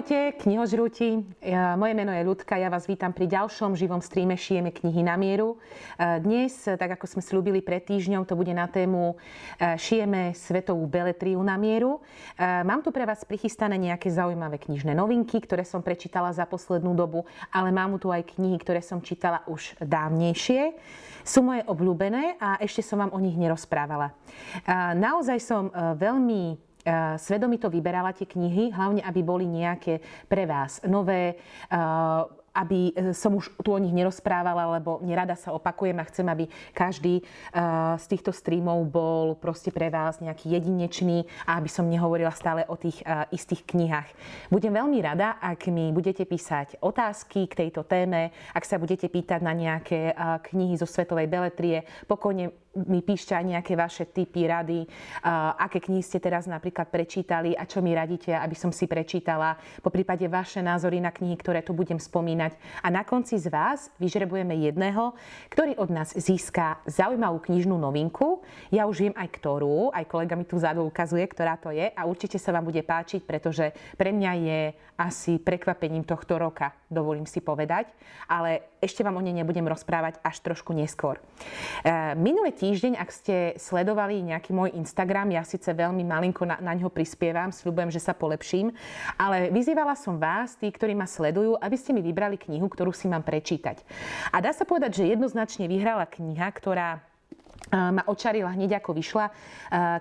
Ahojte, knihožrúti. Moje meno je Ľudka, ja vás vítam pri ďalšom živom streame Šijeme knihy na mieru. Dnes, tak ako sme slúbili pred týždňom, to bude na tému Šijeme svetovú beletriu na mieru. Mám tu pre vás prichystané nejaké zaujímavé knižné novinky, ktoré som prečítala za poslednú dobu, ale mám tu aj knihy, ktoré som čítala už dávnejšie. Sú moje obľúbené a ešte som vám o nich nerozprávala. Naozaj som veľmi svedomito vyberala tie knihy, hlavne aby boli nejaké pre vás nové, aby e, som už tu o nich nerozprávala, lebo nerada sa opakujem a chcem, aby každý e, z týchto streamov bol proste pre vás nejaký jedinečný a aby som nehovorila stále o tých e, istých knihách. Budem veľmi rada, ak mi budete písať otázky k tejto téme, ak sa budete pýtať na nejaké knihy zo svetovej beletrie, pokojne mi píšte aj nejaké vaše tipy, rady, aké knihy ste teraz napríklad prečítali a čo mi radíte, aby som si prečítala, po prípade vaše názory na knihy, ktoré tu budem spomínať. A na konci z vás vyžrebujeme jedného, ktorý od nás získa zaujímavú knižnú novinku. Ja už viem aj ktorú, aj kolega mi tu vzadu ukazuje, ktorá to je a určite sa vám bude páčiť, pretože pre mňa je asi prekvapením tohto roka, dovolím si povedať, ale ešte vám o nej nebudem rozprávať až trošku neskôr. E, minulý týždeň, ak ste sledovali nejaký môj Instagram, ja síce veľmi malinko na, na ňo prispievam, sľubujem, že sa polepším, ale vyzývala som vás, tí, ktorí ma sledujú, aby ste mi vybrali knihu, ktorú si mám prečítať. A dá sa povedať, že jednoznačne vyhrala kniha, ktorá ma očarila hneď ako vyšla.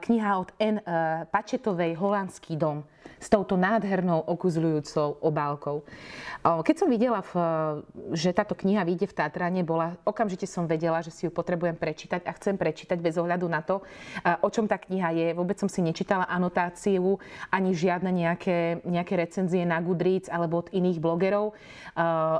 Kniha od N. Pačetovej Holandský dom s touto nádhernou okuzľujúcou obálkou. Keď som videla, že táto kniha vyjde v Tatrane, bola, okamžite som vedela, že si ju potrebujem prečítať a chcem prečítať bez ohľadu na to, o čom tá kniha je. Vôbec som si nečítala anotáciu ani žiadne nejaké, nejaké recenzie na Goodreads alebo od iných blogerov.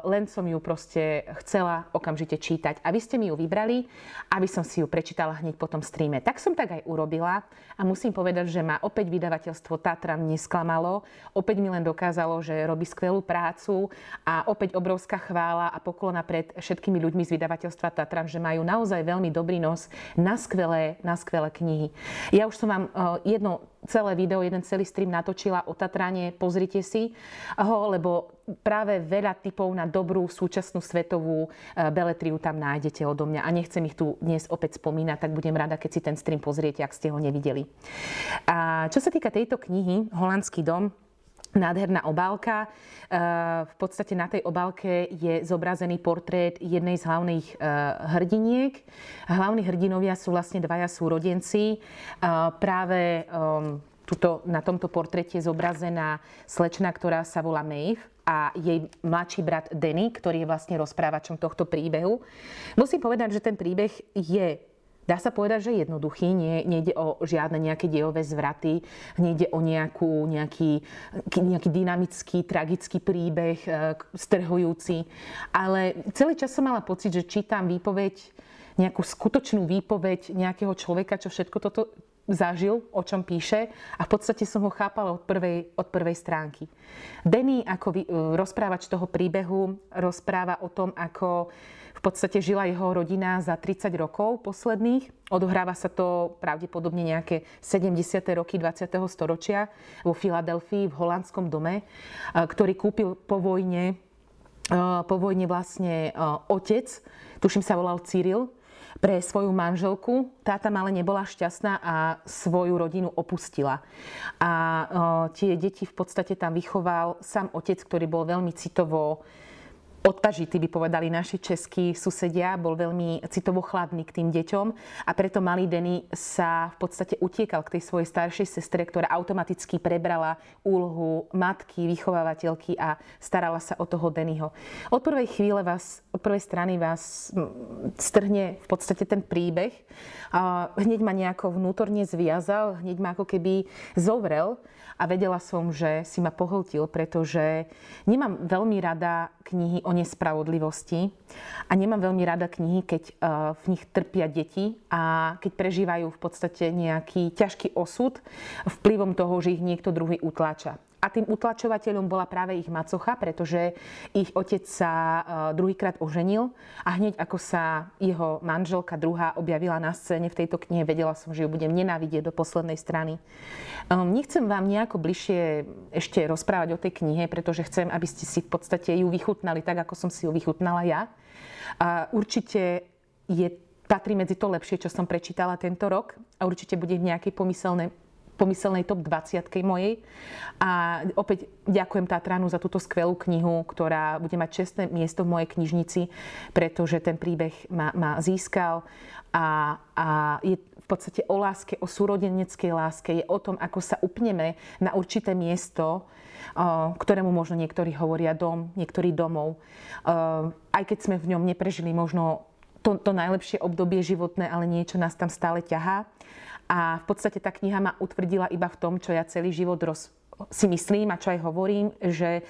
Len som ju proste chcela okamžite čítať. A vy ste mi ju vybrali, aby som si ju prečítala hneď po tom streame. Tak som tak aj urobila a musím povedať, že ma opäť vydavateľstvo Tatran nesklamalo sklamalo. Opäť mi len dokázalo, že robí skvelú prácu a opäť obrovská chvála a poklona pred všetkými ľuďmi z vydavateľstva Tatran, že majú naozaj veľmi dobrý nos na skvelé, na skvelé knihy. Ja už som vám eh, jedno celé video, jeden celý stream natočila o Tatrane, pozrite si ho, lebo práve veľa typov na dobrú súčasnú svetovú eh, beletriu tam nájdete odo mňa a nechcem ich tu dnes opäť spomínať, tak budem rada, keď si ten stream pozriete, ak ste ho nevideli. A čo sa týka tejto knihy, Holandský dom, Nádherná obálka. Eh, v podstate na tej obálke je zobrazený portrét jednej z hlavných eh, hrdiniek. Hlavní hrdinovia sú vlastne dvaja súrodenci. Práve ehm, tuto, na tomto portréte je zobrazená slečna, ktorá sa volá Maeve a jej mladší brat Denny, ktorý je vlastne rozprávačom tohto príbehu. Musím povedať, že ten príbeh je dá sa povedať, že jednoduchý, nie, nejde o žiadne nejaké dejové zvraty, nejde o nejakú, nejaký, nejaký dynamický, tragický príbeh, e, strhujúci, ale celý čas som mala pocit, že čítam výpoveď, nejakú skutočnú výpoveď nejakého človeka, čo všetko toto zažil, o čom píše a v podstate som ho chápala od prvej, od prvej stránky. Denny ako e, rozprávač toho príbehu rozpráva o tom, ako v podstate žila jeho rodina za 30 rokov posledných. Odohráva sa to pravdepodobne nejaké 70. roky 20. storočia vo Filadelfii v holandskom dome, ktorý kúpil po vojne, po vojne vlastne otec, tuším sa volal Cyril, pre svoju manželku. Tá tam ale nebola šťastná a svoju rodinu opustila. A tie deti v podstate tam vychoval sám otec, ktorý bol veľmi citovo odpažitý, by povedali naši českí susedia, bol veľmi citovo chladný k tým deťom a preto malý Denny sa v podstate utiekal k tej svojej staršej sestre, ktorá automaticky prebrala úlohu matky, vychovávateľky a starala sa o toho Dennyho. Od prvej chvíle vás, prvej strany vás strhne v podstate ten príbeh. A hneď ma nejako vnútorne zviazal, hneď ma ako keby zovrel a vedela som, že si ma pohltil, pretože nemám veľmi rada knihy o nespravodlivosti a nemám veľmi rada knihy, keď eh, v nich trpia deti a keď prežívajú v podstate nejaký ťažký osud vplyvom toho, že ich niekto druhý utláča. A tým utlačovateľom bola práve ich macocha, pretože ich otec sa e, druhýkrát oženil a hneď ako sa jeho manželka druhá objavila na scéne v tejto knihe, vedela som, že ju budem nenávidieť do poslednej strany. Um, nechcem vám nejako bližšie ešte rozprávať o tej knihe, pretože chcem, aby ste si v podstate ju vychutnali tak, ako som si ju vychutnala ja. A určite je patrí medzi to lepšie, čo som prečítala tento rok a určite bude v nejakej pomyselnej pomyselnej top 20 mojej. A opäť ďakujem Tatranu za túto skvelú knihu, ktorá bude mať čestné miesto v mojej knižnici, pretože ten príbeh ma, ma získal a, a je v podstate o láske, o súrodeneckej láske, je o tom, ako sa upneme na určité miesto, ktorému možno niektorí hovoria dom, niektorí domov. Aj keď sme v ňom neprežili možno to, to najlepšie obdobie životné, ale niečo nás tam stále ťahá. A v podstate tá kniha ma utvrdila iba v tom, čo ja celý život roz, si myslím a čo aj hovorím, že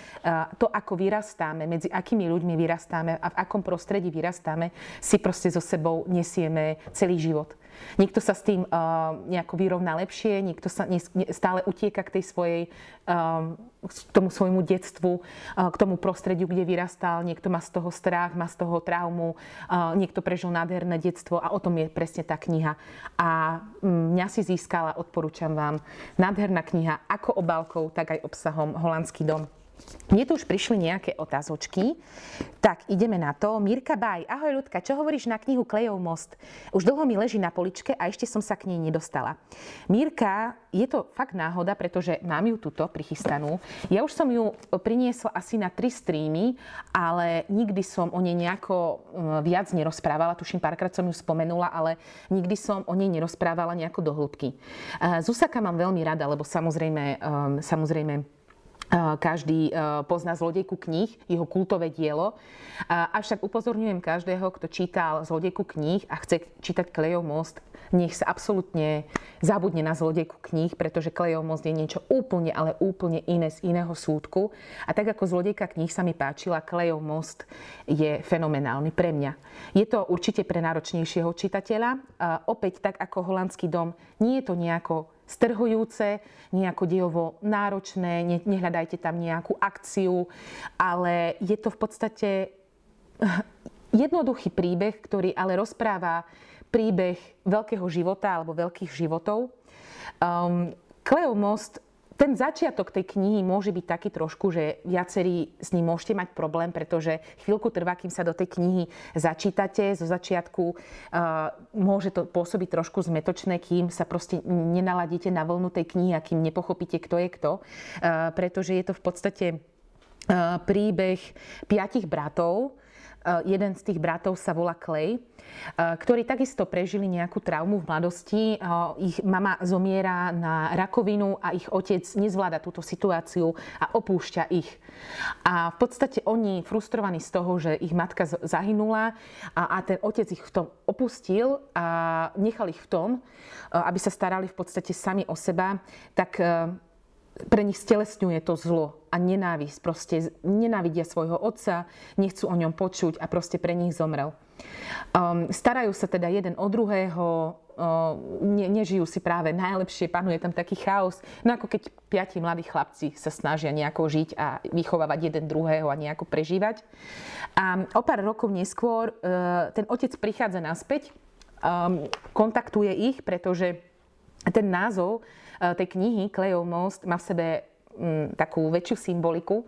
to, ako vyrastáme, medzi akými ľuďmi vyrastáme a v akom prostredí vyrastáme, si proste so sebou nesieme celý život. Niekto sa s tým uh, nejako vyrovná lepšie, niekto sa stále utieka k tej svojej, uh, k tomu svojmu detstvu, uh, k tomu prostrediu, kde vyrastal. Niekto má z toho strach, má z toho traumu, uh, niekto prežil nádherné detstvo a o tom je presne tá kniha. A um, mňa si získala, odporúčam vám, nádherná kniha ako obálkou, tak aj obsahom Holandský dom. Mne tu už prišli nejaké otázočky. Tak, ideme na to. Mirka Baj. Ahoj ľudka, čo hovoríš na knihu Klejov most? Už dlho mi leží na poličke a ešte som sa k nej nedostala. Mirka, je to fakt náhoda, pretože mám ju tuto prichystanú. Ja už som ju priniesla asi na tri streamy, ale nikdy som o nej nejako mm, viac nerozprávala. Tuším, párkrát som ju spomenula, ale nikdy som o nej nerozprávala nejako do hĺbky. Zusaka mám veľmi rada, lebo samozrejme, samozrejme každý pozná Zlodejku kníh, jeho kultové dielo. Avšak upozorňujem každého, kto čítal Zlodejku kníh a chce čítať Klejov most, nech sa absolútne zabudne na Zlodejku kníh, pretože Klejov most je niečo úplne, ale úplne iné z iného súdku. A tak ako Zlodejka kníh sa mi páčila, Klejov most je fenomenálny pre mňa. Je to určite pre náročnejšieho čitateľa. Opäť tak ako Holandský dom, nie je to nejako strhujúce, nejako dejovo náročné, ne, nehľadajte tam nejakú akciu, ale je to v podstate jednoduchý príbeh, ktorý ale rozpráva príbeh veľkého života alebo veľkých životov. Um, Cleo Most ten začiatok tej knihy môže byť taký trošku, že viacerí s ním môžete mať problém, pretože chvíľku trvá, kým sa do tej knihy začítate. Zo začiatku uh, môže to pôsobiť trošku zmetočné, kým sa proste nenaladíte na vlnu tej knihy a kým nepochopíte, kto je kto. Uh, pretože je to v podstate uh, príbeh piatich bratov, jeden z tých bratov sa volá Clay, eh, ktorí takisto prežili nejakú traumu v mladosti. Eh, ich mama zomiera na rakovinu a ich otec nezvláda túto situáciu a opúšťa ich. A v podstate oni frustrovaní z toho, že ich matka zahynula a ten otec ich v tom opustil a nechal ich v tom, aby sa starali v podstate sami o seba, tak pre nich stelesňuje to zlo a nenávisť. Proste nenávidia svojho otca, nechcú o ňom počuť a proste pre nich zomrel. Um, starajú sa teda jeden o druhého, um, ne, nežijú si práve najlepšie, panuje tam taký chaos. No ako keď piati mladí chlapci sa snažia nejako žiť a vychovávať jeden druhého a nejako prežívať. A o pár rokov neskôr uh, ten otec prichádza naspäť, um, kontaktuje ich, pretože ten názov tej knihy Klejov most má v sebe takú väčšiu symboliku.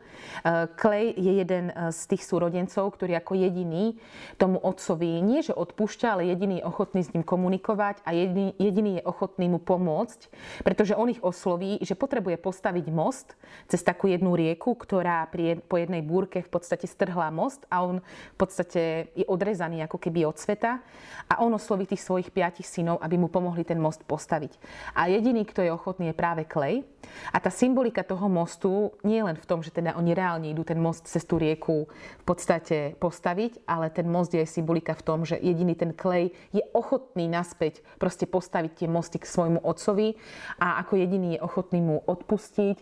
Klej eh, je jeden eh, z tých súrodencov, ktorý ako jediný tomu otcovi nie že odpúšťa, ale jediný je ochotný s ním komunikovať a jediný, jediný je ochotný mu pomôcť, pretože on ich osloví, že potrebuje postaviť most cez takú jednu rieku, ktorá pri, po jednej búrke v podstate strhla most a on v podstate je odrezaný ako keby od sveta a on osloví tých svojich piatich synov, aby mu pomohli ten most postaviť. A jediný, kto je ochotný, je práve Klej. A tá symbolika toho mostu nie len v tom, že teda oni reálne idú ten most cez tú rieku v podstate postaviť, ale ten most je aj symbolika v tom, že jediný ten Klej je ochotný naspäť proste postaviť tie mosty k svojmu otcovi a ako jediný je ochotný mu odpustiť.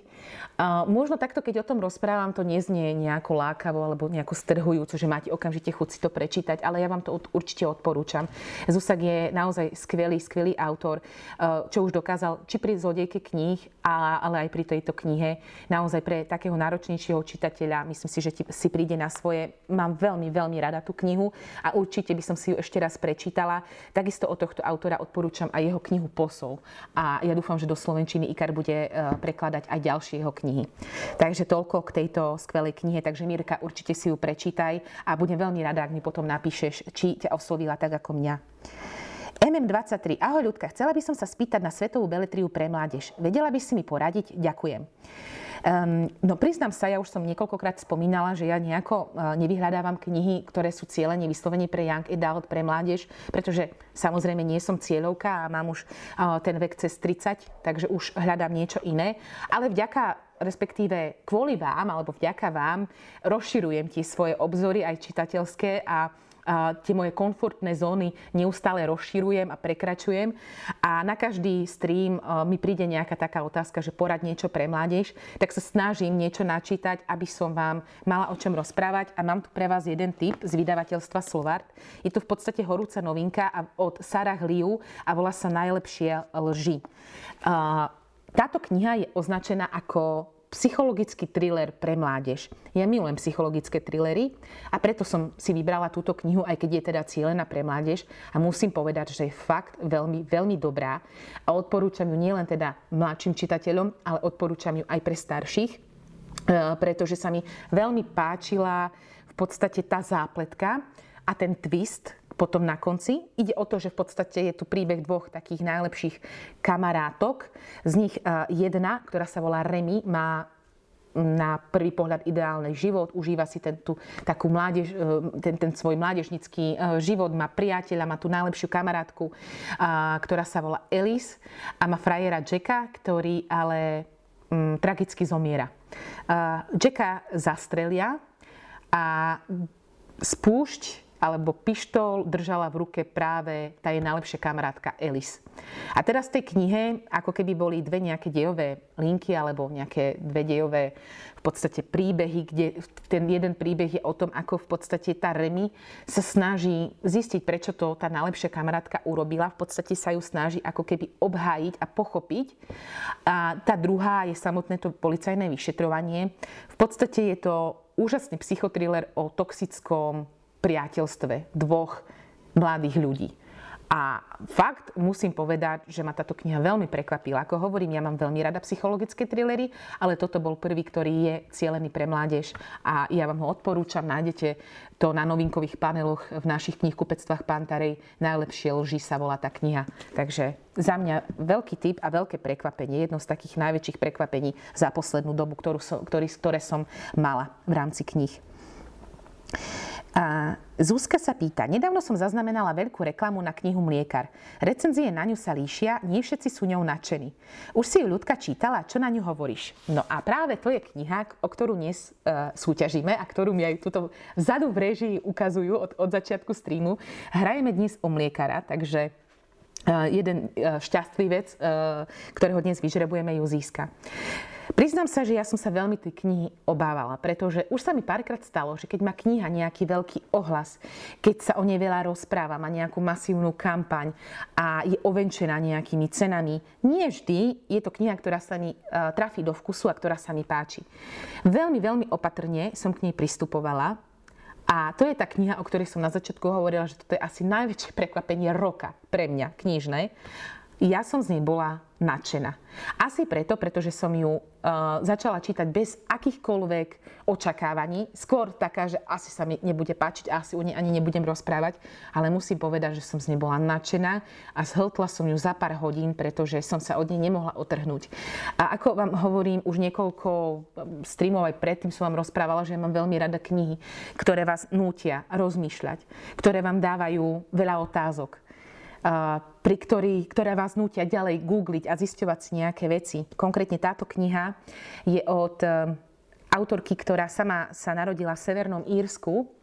Možno takto, keď o tom rozprávam, to neznie nejako lákavo alebo nejako strhujúco, že máte okamžite chuť si to prečítať, ale ja vám to určite odporúčam. Zusak je naozaj skvelý, skvelý autor, eh, čo už dokázal či pri zlodejke kníh, ale aj pri tejto knihe. Knihe naozaj pre takého náročnejšieho čitateľa. Myslím si, že si príde na svoje. Mám veľmi, veľmi rada tú knihu a určite by som si ju ešte raz prečítala. Takisto od tohto autora odporúčam aj jeho knihu Posol. A ja dúfam, že do Slovenčiny Ikar bude e, prekladať aj ďalšie jeho knihy. Takže toľko k tejto skvelej knihe. Takže Mirka, určite si ju prečítaj a budem veľmi rada, ak mi potom napíšeš, či ťa oslovila tak ako mňa. MM23. Ahoj ľudka, chcela by som sa spýtať na svetovú beletriu pre mládež. Vedela by si mi poradiť? Ďakujem. Um, no priznám sa, ja už som niekoľkokrát spomínala, že ja nejako uh, nevyhľadávam knihy, ktoré sú cieľene vyslovene pre young adult, pre mládež, pretože samozrejme nie som cieľovka a mám už uh, ten vek cez 30, takže už hľadám niečo iné. Ale vďaka respektíve kvôli vám, alebo vďaka vám, rozširujem tie svoje obzory aj čitateľské a a tie moje komfortné zóny neustále rozširujem a prekračujem. A na každý stream e, mi príde nejaká taká otázka, že porad niečo pre mládež, tak sa snažím niečo načítať, aby som vám mala o čom rozprávať. A mám tu pre vás jeden tip z vydavateľstva Slovart. Je to v podstate horúca novinka od Sarah Liu a volá sa Najlepšie lži. Táto kniha je označená ako psychologický thriller pre mládež. Ja milujem psychologické thrillery a preto som si vybrala túto knihu, aj keď je teda cieľená pre mládež a musím povedať, že je fakt veľmi, veľmi dobrá a odporúčam ju nielen teda mladším čitateľom, ale odporúčam ju aj pre starších, e, pretože sa mi veľmi páčila v podstate tá zápletka a ten twist, potom na konci. Ide o to, že v podstate je tu príbeh dvoch takých najlepších kamarátok. Z nich e, jedna, ktorá sa volá Remy, má na prvý pohľad ideálny život, užíva si ten, tú, takú mládež, e, ten, ten svoj mládežnický e, život, má priateľa, má tú najlepšiu kamarátku, ktorá sa volá Alice a má frajera Jacka, ktorý ale m, tragicky zomiera. Jacka zastrelia a spúšť alebo pištol držala v ruke práve tá jej najlepšia kamarátka Elis. A teraz v tej knihe, ako keby boli dve nejaké dejové linky alebo nejaké dve dejové v podstate príbehy, kde ten jeden príbeh je o tom, ako v podstate tá Remy sa snaží zistiť, prečo to tá najlepšia kamarátka urobila. V podstate sa ju snaží ako keby obhájiť a pochopiť. A tá druhá je samotné to policajné vyšetrovanie. V podstate je to úžasný psychotriller o toxickom priateľstve dvoch mladých ľudí. A fakt musím povedať, že ma táto kniha veľmi prekvapila. Ako hovorím, ja mám veľmi rada psychologické thrillery, ale toto bol prvý, ktorý je cielený pre mládež a ja vám ho odporúčam. Nájdete to na novinkových paneloch v našich knihkupectvách Pantarej. Najlepšie lži sa volá tá kniha. Takže za mňa veľký tip a veľké prekvapenie. Jedno z takých najväčších prekvapení za poslednú dobu, ktorú som, ktorý, ktoré som mala v rámci kníh. A Zuzka sa pýta, nedávno som zaznamenala veľkú reklamu na knihu Mliekar. Recenzie na ňu sa líšia, nie všetci sú ňou nadšení. Už si ju ľudka čítala, čo na ňu hovoríš? No a práve to je kniha, o ktorú dnes uh, súťažíme a ktorú mi aj tuto vzadu v režii ukazujú od, od začiatku streamu. Hrajeme dnes o Mliekara, takže uh, jeden uh, šťastlivec, uh, ktorého dnes vyžrebujeme, ju získa. Priznám sa, že ja som sa veľmi tej knihy obávala, pretože už sa mi párkrát stalo, že keď má kniha nejaký veľký ohlas, keď sa o nej veľa rozpráva, má nejakú masívnu kampaň a je ovenčená nejakými cenami, nie vždy je to kniha, ktorá sa mi uh, trafí do vkusu a ktorá sa mi páči. Veľmi, veľmi opatrne som k nej pristupovala, a to je tá kniha, o ktorej som na začiatku hovorila, že toto je asi najväčšie prekvapenie roka pre mňa, knižné ja som z nej bola nadšená. Asi preto, pretože som ju uh, začala čítať bez akýchkoľvek očakávaní. Skôr taká, že asi sa mi nebude páčiť, asi o nej ani nebudem rozprávať, ale musím povedať, že som z nej bola nadšená a zhltla som ju za pár hodín, pretože som sa od nej nemohla otrhnúť. A ako vám hovorím, už niekoľko streamov aj predtým som vám rozprávala, že mám veľmi rada knihy, ktoré vás nútia rozmýšľať, ktoré vám dávajú veľa otázok pri ktorý, ktoré vás nutia ďalej googliť a zisťovať si nejaké veci. Konkrétne táto kniha je od e, autorky, ktorá sama sa narodila v Severnom Írsku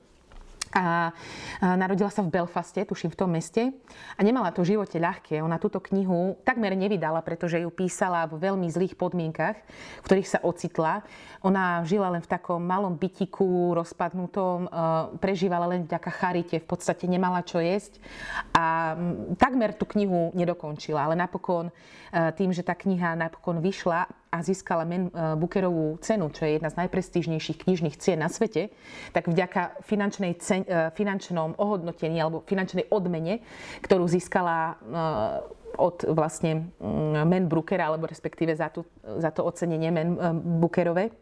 a narodila sa v Belfaste, tuším v tom meste a nemala to v živote ľahké. Ona túto knihu takmer nevydala, pretože ju písala v veľmi zlých podmienkach, v ktorých sa ocitla. Ona žila len v takom malom bytiku, rozpadnutom, e, prežívala len vďaka charite, v podstate nemala čo jesť a takmer tú knihu nedokončila, ale napokon e, tým, že tá kniha napokon vyšla a získala Men Bookerovú cenu, čo je jedna z najprestížnejších knižných cien na svete, tak vďaka finančnej cen, finančnom ohodnotení alebo finančnej odmene, ktorú získala od vlastne mm, Men Brookera, alebo respektíve za, tú, za to ocenenie Men Bookerove,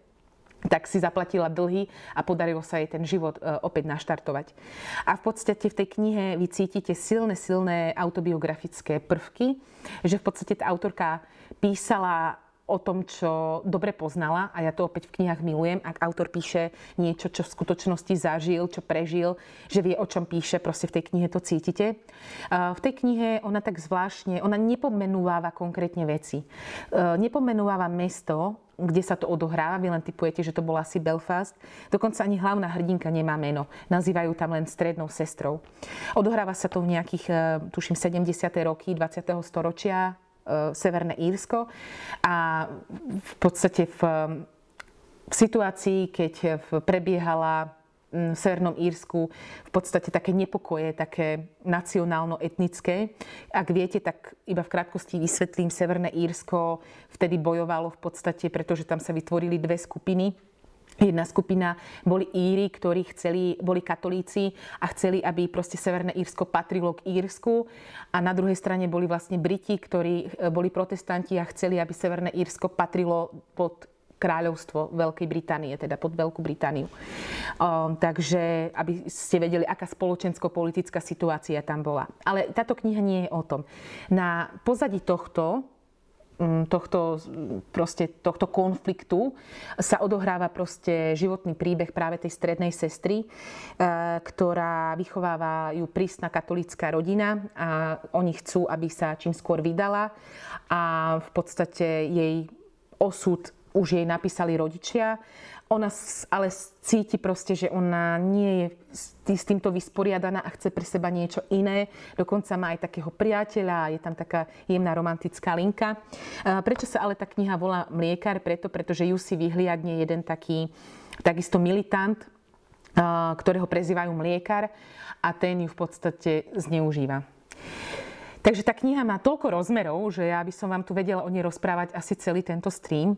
tak si zaplatila dlhy a podarilo sa jej ten život e, opäť naštartovať. A v podstate v tej knihe vy cítite silné, silné autobiografické prvky, že v podstate tá autorka písala o tom, čo dobre poznala a ja to opäť v knihách milujem, ak autor píše niečo, čo v skutočnosti zažil, čo prežil, že vie, o čom píše, proste v tej knihe to cítite. V tej knihe ona tak zvláštne, ona nepomenúváva konkrétne veci. E, nepomenúváva mesto, kde sa to odohráva. Vy len typujete, že to bol asi Belfast. Dokonca ani hlavná hrdinka nemá meno. Nazývajú tam len strednou sestrou. Odohráva sa to v nejakých, e, tuším, 70. roky 20. storočia, Severné Írsko. A v podstate v, v situácii, keď prebiehala v Severnom Írsku v podstate také nepokoje, také nacionálno-etnické. Ak viete, tak iba v krátkosti vysvetlím, Severné Írsko vtedy bojovalo v podstate, pretože tam sa vytvorili dve skupiny. Jedna skupina boli Íry, ktorí chceli, boli katolíci a chceli, aby proste Severné Írsko patrilo k Írsku. A na druhej strane boli vlastne Briti, ktorí e, boli protestanti a chceli, aby Severné Írsko patrilo pod kráľovstvo Veľkej Británie, teda pod Veľkú Britániu. Um, takže, aby ste vedeli, aká spoločensko-politická situácia tam bola. Ale táto kniha nie je o tom. Na pozadí tohto tohto, proste, tohto konfliktu sa odohráva proste životný príbeh práve tej strednej sestry, uh, ktorá vychováva ju prísna katolická rodina a oni chcú, aby sa čím skôr vydala a v podstate jej osud už jej napísali rodičia. Ona ale cíti proste, že ona nie je s týmto vysporiadaná a chce pre seba niečo iné. Dokonca má aj takého priateľa, je tam taká jemná romantická linka. Prečo sa ale tá kniha volá Mliekar? Preto, pretože ju si vyhliadne jeden taký takisto militant, ktorého prezývajú Mliekar a ten ju v podstate zneužíva. Takže tá kniha má toľko rozmerov, že ja by som vám tu vedela o nej rozprávať asi celý tento stream.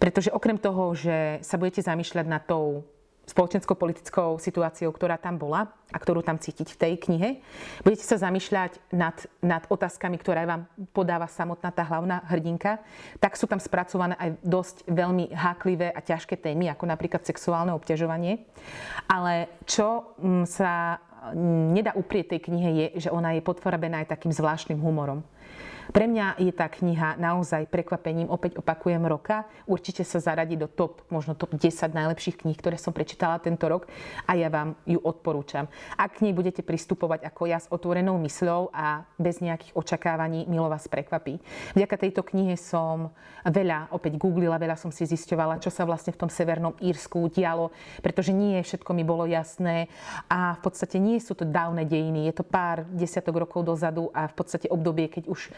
Pretože okrem toho, že sa budete zamýšľať nad tou spoločensko-politickou situáciou, ktorá tam bola a ktorú tam cítiť v tej knihe. Budete sa zamýšľať nad, nad otázkami, ktoré vám podáva samotná tá hlavná hrdinka. Tak sú tam spracované aj dosť veľmi háklivé a ťažké témy, ako napríklad sexuálne obťažovanie. Ale čo mm, sa nedá uprieť tej knihe je, že ona je potvorená aj takým zvláštnym humorom. Pre mňa je tá kniha naozaj prekvapením, opäť opakujem, roka. Určite sa zaradí do top, možno top 10 najlepších kníh, ktoré som prečítala tento rok a ja vám ju odporúčam. Ak k nej budete pristupovať ako ja s otvorenou mysľou a bez nejakých očakávaní, milo vás prekvapí. Vďaka tejto knihe som veľa opäť googlila, veľa som si zisťovala, čo sa vlastne v tom Severnom Írsku dialo, pretože nie všetko mi bolo jasné a v podstate nie sú to dávne dejiny, je to pár desiatok rokov dozadu a v podstate obdobie, keď už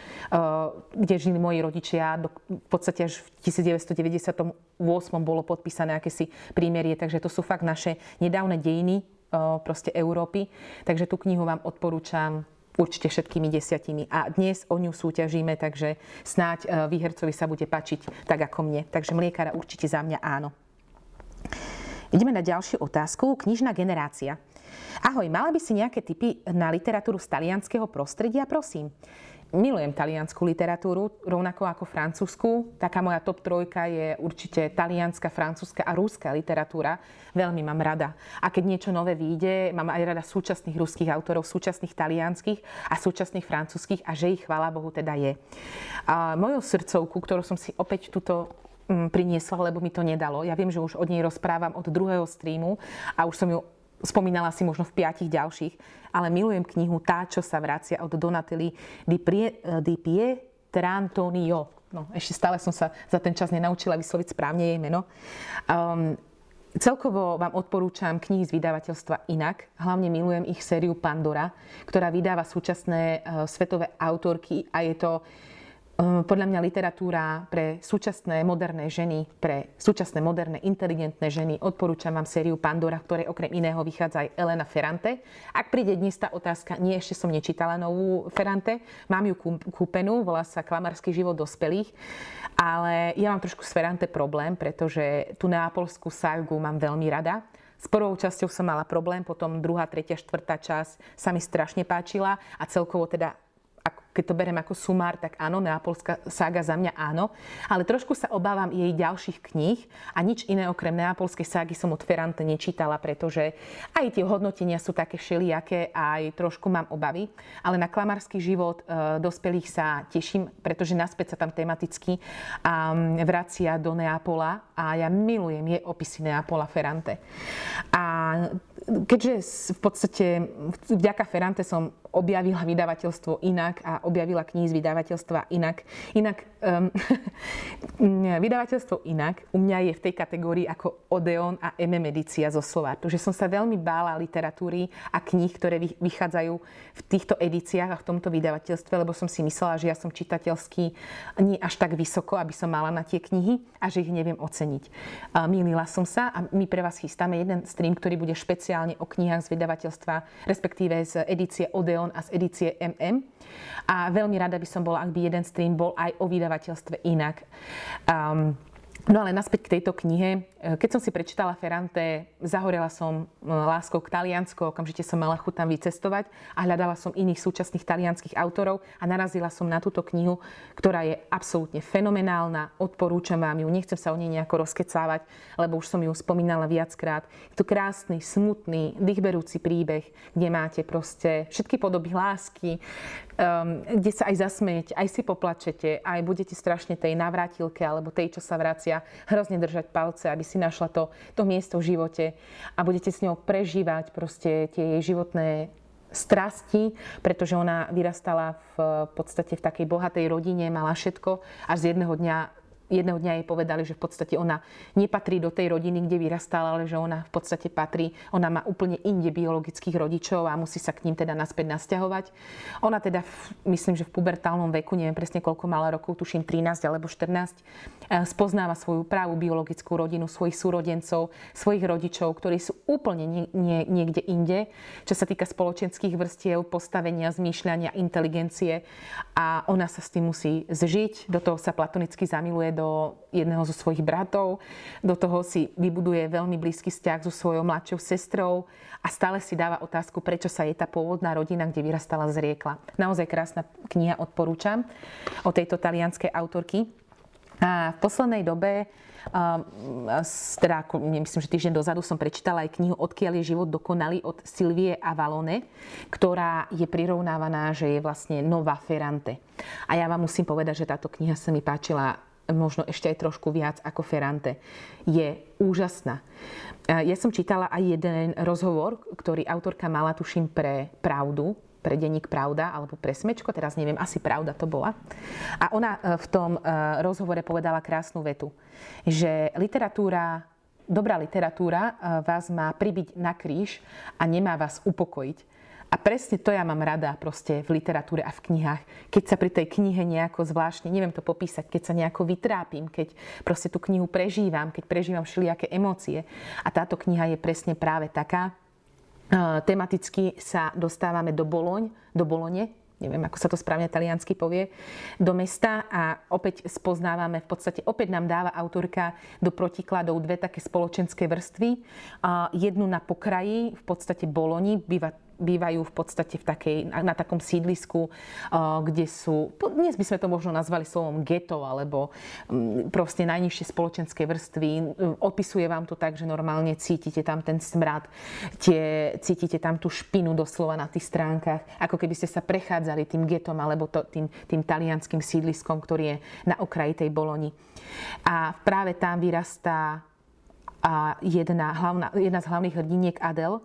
kde žili moji rodičia. V podstate až v 1998 bolo podpísané akési prímerie, takže to sú fakt naše nedávne dejiny eh, proste Európy. Takže tú knihu vám odporúčam určite všetkými desiatimi. A dnes o ňu súťažíme, takže snáď eh, výhercovi sa bude pačiť tak ako mne. Takže mliekára určite za mňa áno. Ideme na ďalšiu otázku. Knižná generácia. Ahoj, mala by si nejaké tipy na literatúru z talianského prostredia, prosím? Milujem taliansku literatúru, rovnako ako francúzsku. Taká moja top trojka je určite talianska, francúzska a rúska literatúra. Veľmi mám rada. A keď niečo nové vyjde, mám aj rada súčasných ruských autorov, súčasných talianských a súčasných francúzskych a že ich, chvála Bohu, teda je. A mojou srdcovku, ktorú som si opäť tuto mm, priniesla, lebo mi to nedalo. Ja viem, že už od nej rozprávam od druhého streamu a už som ju spomínala si možno v piatich ďalších, ale milujem knihu Tá, čo sa vracia od Donately di, Prie, di Pietrantonio. No, ešte stále som sa za ten čas nenaučila vysloviť správne jej meno. Um, Celkovo vám odporúčam knihy z vydavateľstva Inak. Hlavne milujem ich sériu Pandora, ktorá vydáva súčasné uh, svetové autorky a je to podľa mňa literatúra pre súčasné moderné ženy, pre súčasné moderné inteligentné ženy, odporúčam vám sériu Pandora, ktorej okrem iného vychádza aj Elena Ferrante. Ak príde dnes tá otázka, nie, ešte som nečítala novú Ferrante, mám ju kúpenú, volá sa Klamarský život dospelých, ale ja mám trošku s Ferrante problém, pretože tú neapolskú ságu mám veľmi rada. S prvou časťou som mala problém, potom druhá, tretia, štvrtá časť sa mi strašne páčila a celkovo teda keď to berem ako sumár, tak áno, Neapolská sága za mňa áno, ale trošku sa obávam jej ďalších kníh a nič iné okrem Neapolskej ságy som od Ferrante nečítala, pretože aj tie hodnotenia sú také všelijaké a aj trošku mám obavy, ale na klamarský život e, dospelých sa teším, pretože naspäť sa tam tematicky um, vracia do Neapola a ja milujem jej opisy Neapola Ferrante. A keďže v podstate vďaka Ferrante som objavila vydavateľstvo inak a objavila knihy z vydavateľstva inak. Inak, um, vydavateľstvo inak u mňa je v tej kategórii ako Odeon a M. Medicía zo Slovátu. Že som sa veľmi bála literatúry a kníh, ktoré vychádzajú v týchto edíciách a v tomto vydavateľstve, lebo som si myslela, že ja som čitateľský nie až tak vysoko, aby som mala na tie knihy a že ich neviem oceniť. Mýlila som sa a my pre vás chystáme jeden stream, ktorý bude špeciálne o knihách z vydavateľstva, respektíve z edície Odeon Odeon a z edície MM. A veľmi rada by som bola, ak by jeden stream bol aj o vydavateľstve inak. Um, No ale naspäť k tejto knihe. Keď som si prečítala Ferrante, zahorela som e, láskou k Taliansku, okamžite som mala chuť tam vycestovať a hľadala som iných súčasných talianských autorov a narazila som na túto knihu, ktorá je absolútne fenomenálna. Odporúčam vám ju, nechcem sa o nej nejako rozkecávať, lebo už som ju spomínala viackrát. Je to krásny, smutný, dýchberúci príbeh, kde máte proste všetky podoby lásky, um, kde sa aj zasmejete, aj si poplačete, aj budete strašne tej navrátilke alebo tej, čo sa vracia, hrozne držať palce, aby si našla to, to miesto v živote a budete s ňou prežívať proste tie jej životné strasti, pretože ona vyrastala v podstate v takej bohatej rodine, mala všetko, až z jedného dňa jedného dňa jej povedali, že v podstate ona nepatrí do tej rodiny, kde vyrastala, ale že ona v podstate patrí, ona má úplne inde biologických rodičov a musí sa k ním teda naspäť nasťahovať. Ona teda, myslím, že v pubertálnom veku, neviem presne koľko mala rokov, tuším 13 alebo 14, eh, spoznáva svoju pravú biologickú rodinu, svojich súrodencov, svojich rodičov, ktorí sú úplne nie, nie, niekde inde, čo sa týka spoločenských vrstiev, postavenia, zmýšľania, inteligencie a ona sa s tým musí zžiť, do toho sa platonicky zamiluje do jedného zo svojich bratov, do toho si vybuduje veľmi blízky vzťah so svojou mladšou sestrou a stále si dáva otázku, prečo sa jej tá pôvodná rodina, kde vyrastala, zriekla. Naozaj krásna kniha, odporúčam, o tejto talianskej autorky. A v poslednej dobe teda myslím, že týždeň dozadu som prečítala aj knihu Odkiaľ je život dokonalý od Silvie Avalone, ktorá je prirovnávaná, že je vlastne nová Ferrante. A ja vám musím povedať, že táto kniha sa mi páčila možno ešte aj trošku viac ako Ferrante. Je úžasná. Ja som čítala aj jeden rozhovor, ktorý autorka mala, tuším, pre Pravdu, pre denník Pravda alebo pre Smečko, teraz neviem, asi Pravda to bola. A ona e, v tom e, rozhovore povedala krásnu vetu, že literatúra, dobrá literatúra e, vás má pribiť na kríž a nemá vás upokojiť a presne to ja mám rada proste v literatúre a v knihách. Keď sa pri tej knihe nejako zvláštne, neviem to popísať, keď sa nejako vytrápim, keď proste tú knihu prežívam, keď prežívam všelijaké emócie. A táto kniha je presne práve taká. Tematicky sa dostávame do Boloň, do Bolone, neviem, ako sa to správne taliansky povie, do mesta a opäť spoznávame, v podstate opäť nám dáva autorka do protikladov dve také spoločenské vrstvy. Jednu na pokraji, v podstate Boloni, býva bývajú v podstate v takej, na takom sídlisku, kde sú, dnes by sme to možno nazvali slovom geto, alebo mm, proste najnižšie spoločenské vrstvy. Opisuje vám to tak, že normálne cítite tam ten smrad, tie, cítite tam tú špinu doslova na tých stránkach, ako keby ste sa prechádzali tým getom alebo to, tým, tým talianským sídliskom, ktorý je na okraji tej Boloni. A práve tam vyrastá a jedna, hlavná, jedna z hlavných hrdiniek Adel,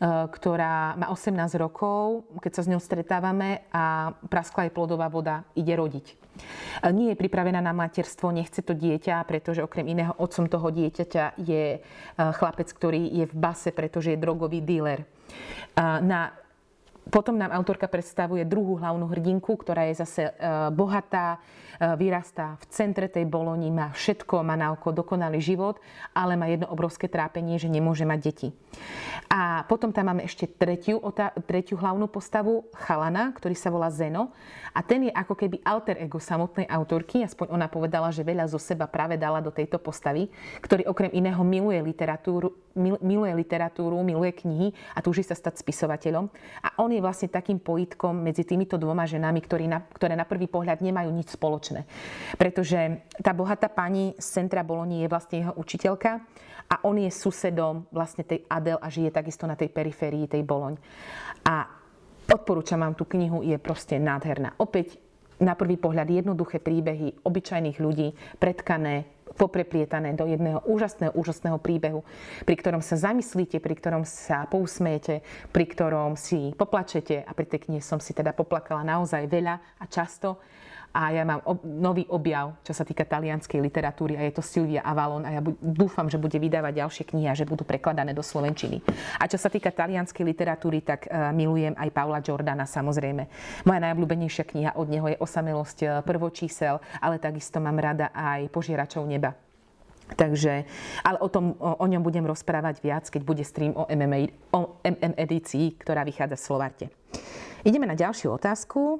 Eh, ktorá má 18 rokov, keď sa s ňou stretávame a praskla jej plodová voda, ide rodiť. Eh, nie je pripravená na materstvo, nechce to dieťa, pretože okrem iného otcom toho dieťaťa je eh, chlapec, ktorý je v base, pretože je drogový díler. Na potom nám autorka predstavuje druhú hlavnú hrdinku, ktorá je zase e, bohatá, e, vyrastá v centre tej Boloni, má všetko, má na oko dokonalý život, ale má jedno obrovské trápenie, že nemôže mať deti. A potom tam máme ešte tretiu, tretiu hlavnú postavu, chalana, ktorý sa volá Zeno. A ten je ako keby alter ego samotnej autorky, aspoň ona povedala, že veľa zo seba práve dala do tejto postavy, ktorý okrem iného miluje literatúru, miluje literatúru, miluje knihy a túži sa stať spisovateľom. A on je vlastne takým pojitkom medzi týmito dvoma ženami, ktorý na, ktoré na prvý pohľad nemajú nič spoločné. Pretože tá bohatá pani z centra Boloni je vlastne jeho učiteľka a on je susedom vlastne tej Adel a žije takisto na tej periférii tej Boloň. A odporúčam vám tú knihu, je proste nádherná. Opäť na prvý pohľad jednoduché príbehy obyčajných ľudí, pretkané, popreplietané do jedného úžasného, úžasného príbehu, pri ktorom sa zamyslíte, pri ktorom sa pousmejete, pri ktorom si poplačete a pri tej knihe som si teda poplakala naozaj veľa a často a ja mám ob- nový objav, čo sa týka talianskej literatúry a je to Silvia Avalon a ja bu- dúfam, že bude vydávať ďalšie knihy a že budú prekladané do slovenčiny. A čo sa týka talianskej literatúry, tak uh, milujem aj Paula Jordana samozrejme. Moja najobľúbenejšia kniha od neho je Osamelosť e, prvočísel, ale takisto mám rada aj Požieračov neba. Takže, ale o, tom, o, o ňom budem rozprávať viac, keď bude stream o MMA, o MM edícii, ktorá vychádza v Slovarte. Ideme na ďalšiu otázku.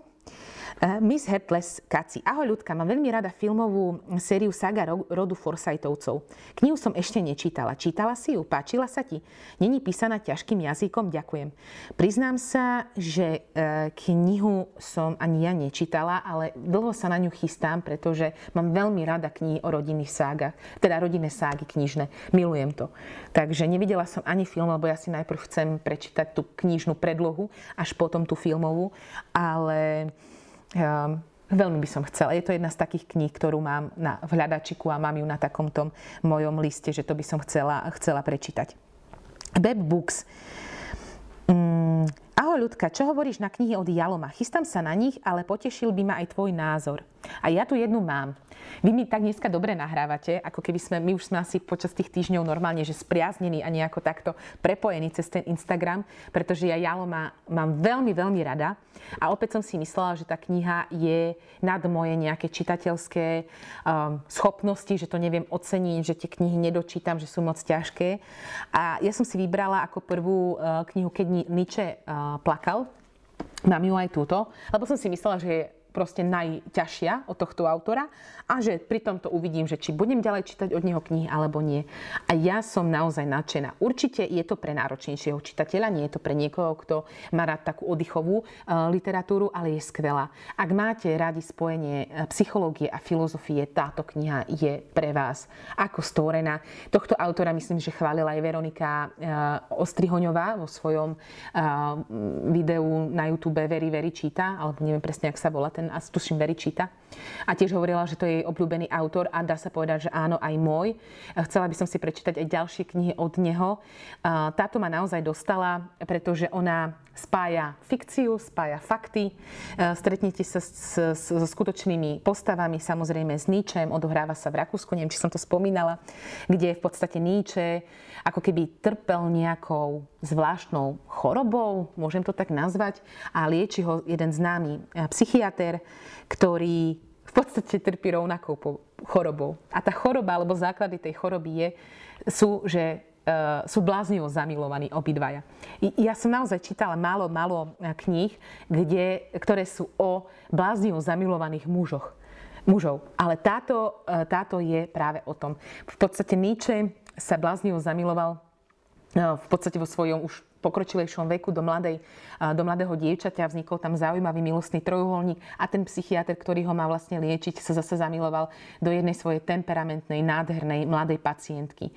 Eh, Miss Headless Kaci. Ahoj ľudka, mám veľmi rada filmovú sériu Saga rodu Forsajtovcov. Knihu som ešte nečítala. Čítala si ju? Páčila sa ti? Není písaná ťažkým jazykom? Ďakujem. Priznám sa, že eh, knihu som ani ja nečítala, ale dlho sa na ňu chystám, pretože mám veľmi rada knihy o rodinných ságach, teda rodinné ságy knižné. Milujem to. Takže nevidela som ani film, lebo ja si najprv chcem prečítať tú knižnú predlohu, až potom tú filmovú, ale veľmi by som chcela. Je to jedna z takých kníh, ktorú mám na, v hľadačiku a mám ju na takomto mojom liste, že to by som chcela, chcela prečítať. Web Books. Mm, ahoj ľudka, čo hovoríš na knihy od Jaloma? Chystám sa na nich, ale potešil by ma aj tvoj názor. A ja tu jednu mám. Vy mi tak dneska dobre nahrávate, ako keby sme, my už sme asi počas tých týždňov normálne, že spriaznení a nejako takto prepojení cez ten Instagram, pretože ja Jalo má, mám veľmi, veľmi rada. A opäť som si myslela, že tá kniha je nad moje nejaké čitateľské um, schopnosti, že to neviem oceniť, že tie knihy nedočítam, že sú moc ťažké. A ja som si vybrala ako prvú uh, knihu, keď Nietzsche uh, plakal. Mám ju aj túto, lebo som si myslela, že je proste najťažšia od tohto autora a že pri tomto uvidím, že či budem ďalej čítať od neho knihy alebo nie. A ja som naozaj nadšená. Určite je to pre náročnejšieho čitateľa, nie je to pre niekoho, kto má rád takú oddychovú uh, literatúru, ale je skvelá. Ak máte radi spojenie e, psychológie a filozofie, táto kniha je pre vás ako stvorená. Tohto autora myslím, že chválila aj Veronika uh, Ostrihoňová vo svojom videu na YouTube Veri Veri číta, alebo neviem presne, ak sa volá ten, a tuším, Veri číta. A tiež hovorila, že to je jej obľúbený autor a dá sa povedať, že áno, aj môj. Chcela by som si prečítať aj ďalšie knihy od neho. Táto ma naozaj dostala, pretože ona spája fikciu, spája fakty. Stretnete sa so skutočnými postavami, samozrejme s Níčem, odohráva sa v Rakúsku, neviem, či som to spomínala, kde v podstate Níče ako keby trpel nejakou zvláštnou chorobou, môžem to tak nazvať, a lieči ho jeden známy psychiatr, ktorý v podstate trpí rovnakou chorobou. A tá choroba, alebo základy tej choroby je, sú, že uh, sú bláznivo zamilovaní obidvaja. Ja som naozaj čítala málo, málo e, kníh, kde, ktoré sú o bláznivo zamilovaných mužoch. Mužov. Ale táto, uh, táto je práve o tom. V podstate Nietzsche sa bláznivo zamiloval v podstate vo svojom už pokročilejšom veku do, mladej, do mladého dievčaťa, vznikol tam zaujímavý milostný trojuholník a ten psychiatr, ktorý ho má vlastne liečiť, sa zase zamiloval do jednej svojej temperamentnej, nádhernej mladej pacientky.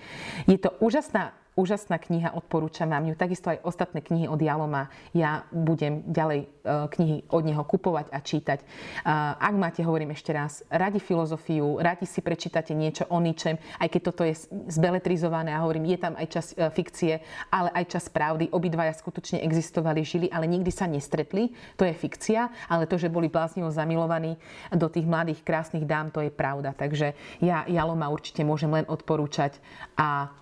Je to úžasná úžasná kniha, odporúčam vám ju. Takisto aj ostatné knihy od Jaloma. Ja budem ďalej e, knihy od neho kupovať a čítať. E, ak máte, hovorím ešte raz, radi filozofiu, radi si prečítate niečo o ničem, aj keď toto je zbeletrizované a hovorím, je tam aj čas e, fikcie, ale aj čas pravdy. Obidvaja skutočne existovali, žili, ale nikdy sa nestretli. To je fikcia, ale to, že boli bláznivo zamilovaní do tých mladých krásnych dám, to je pravda. Takže ja Jaloma určite môžem len odporúčať a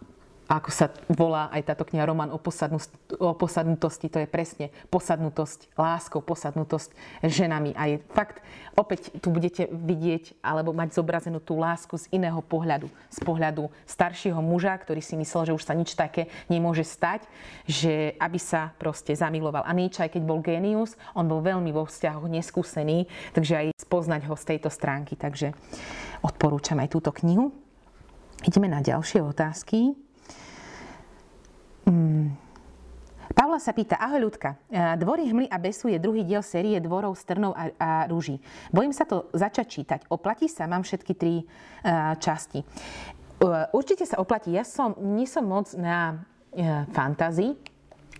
ako sa volá aj táto kniha Roman o, o posadnutosti, to je presne posadnutosť láskou, posadnutosť ženami. A je fakt, opäť tu budete vidieť alebo mať zobrazenú tú lásku z iného pohľadu. Z pohľadu staršieho muža, ktorý si myslel, že už sa nič také nemôže stať, že aby sa proste zamiloval. A Nietzsche, aj keď bol génius, on bol veľmi vo vzťahoch neskúsený, takže aj spoznať ho z tejto stránky. Takže odporúčam aj túto knihu. Ideme na ďalšie otázky. Hmm. Pavla sa pýta, ahoj ľudka, e, Dvory hmly a besu je druhý diel série Dvorov, Strnov a, a rúží. Bojím sa to začať čítať. Oplatí sa? Mám všetky tri uh, časti. Uh, určite sa oplatí. Ja som, nie som moc na uh,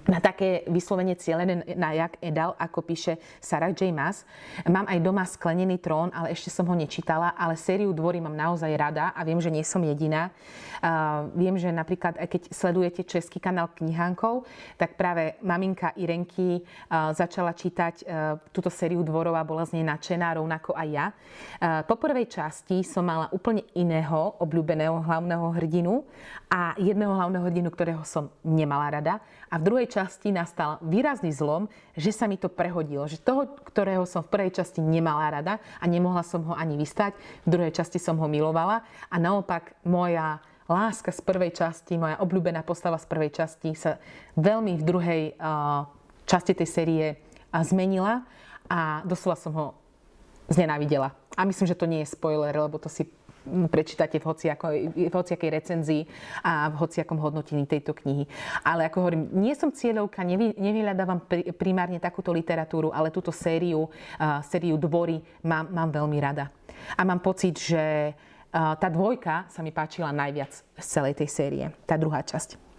na také vyslovene cieľené na Jak Edal, ako píše Sarah J. Maas. Mám aj doma sklenený trón, ale ešte som ho nečítala, ale sériu Dvory mám naozaj rada a viem, že nie som jediná. Uh, viem, že napríklad, aj keď sledujete český kanál Knihánkov, tak práve maminka Irenky uh, začala čítať uh, túto sériu Dvorov a bola z nej nadšená, rovnako aj ja. Uh, po prvej časti som mala úplne iného obľúbeného hlavného hrdinu a jedného hlavného hrdinu, ktorého som nemala rada. A v druhej časti nastal výrazný zlom, že sa mi to prehodilo. Že toho, ktorého som v prvej časti nemala rada a nemohla som ho ani vystať, v druhej časti som ho milovala. A naopak moja láska z prvej časti, moja obľúbená postava z prvej časti sa veľmi v druhej uh, časti tej série uh, zmenila a doslova som ho znenávidela. A myslím, že to nie je spoiler, lebo to si prečítate v, hociakoj, v hociakej recenzii a v hociakom hodnotení tejto knihy. Ale ako hovorím, nie som cieľovka, nevy, nevyhľadávam primárne takúto literatúru, ale túto sériu, uh, sériu Dvory mám, mám veľmi rada. A mám pocit, že uh, tá dvojka sa mi páčila najviac z celej tej série, tá druhá časť.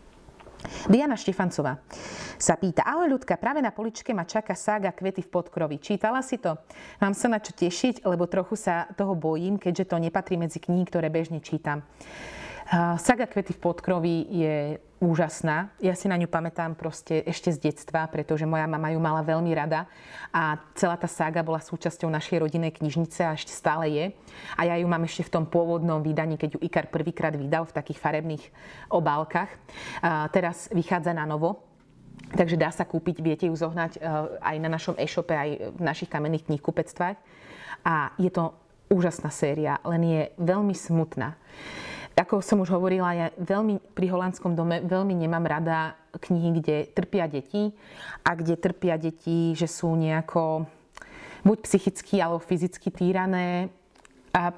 Diana Štefancová sa pýta, ahoj ľudka, práve na poličke ma čaká sága Kvety v podkrovi. Čítala si to? Mám sa na čo tešiť, lebo trochu sa toho bojím, keďže to nepatrí medzi knihy, ktoré bežne čítam. Saga Kvety v podkrovi je úžasná. Ja si na ňu pamätám proste ešte z detstva, pretože moja mama ju mala veľmi rada a celá tá sága bola súčasťou našej rodinnej knižnice a ešte stále je. A ja ju mám ešte v tom pôvodnom vydaní, keď ju Ikar prvýkrát vydal v takých farebných obálkach. A teraz vychádza na novo, takže dá sa kúpiť, viete ju zohnať e, aj na našom e-shope, aj v našich kamenných knihkupectvách. A je to úžasná séria, len je veľmi smutná. Ako som už hovorila, ja veľmi pri holandskom dome veľmi nemám rada knihy, kde trpia deti a kde trpia deti, že sú nejako buď psychicky alebo fyzicky týrané. A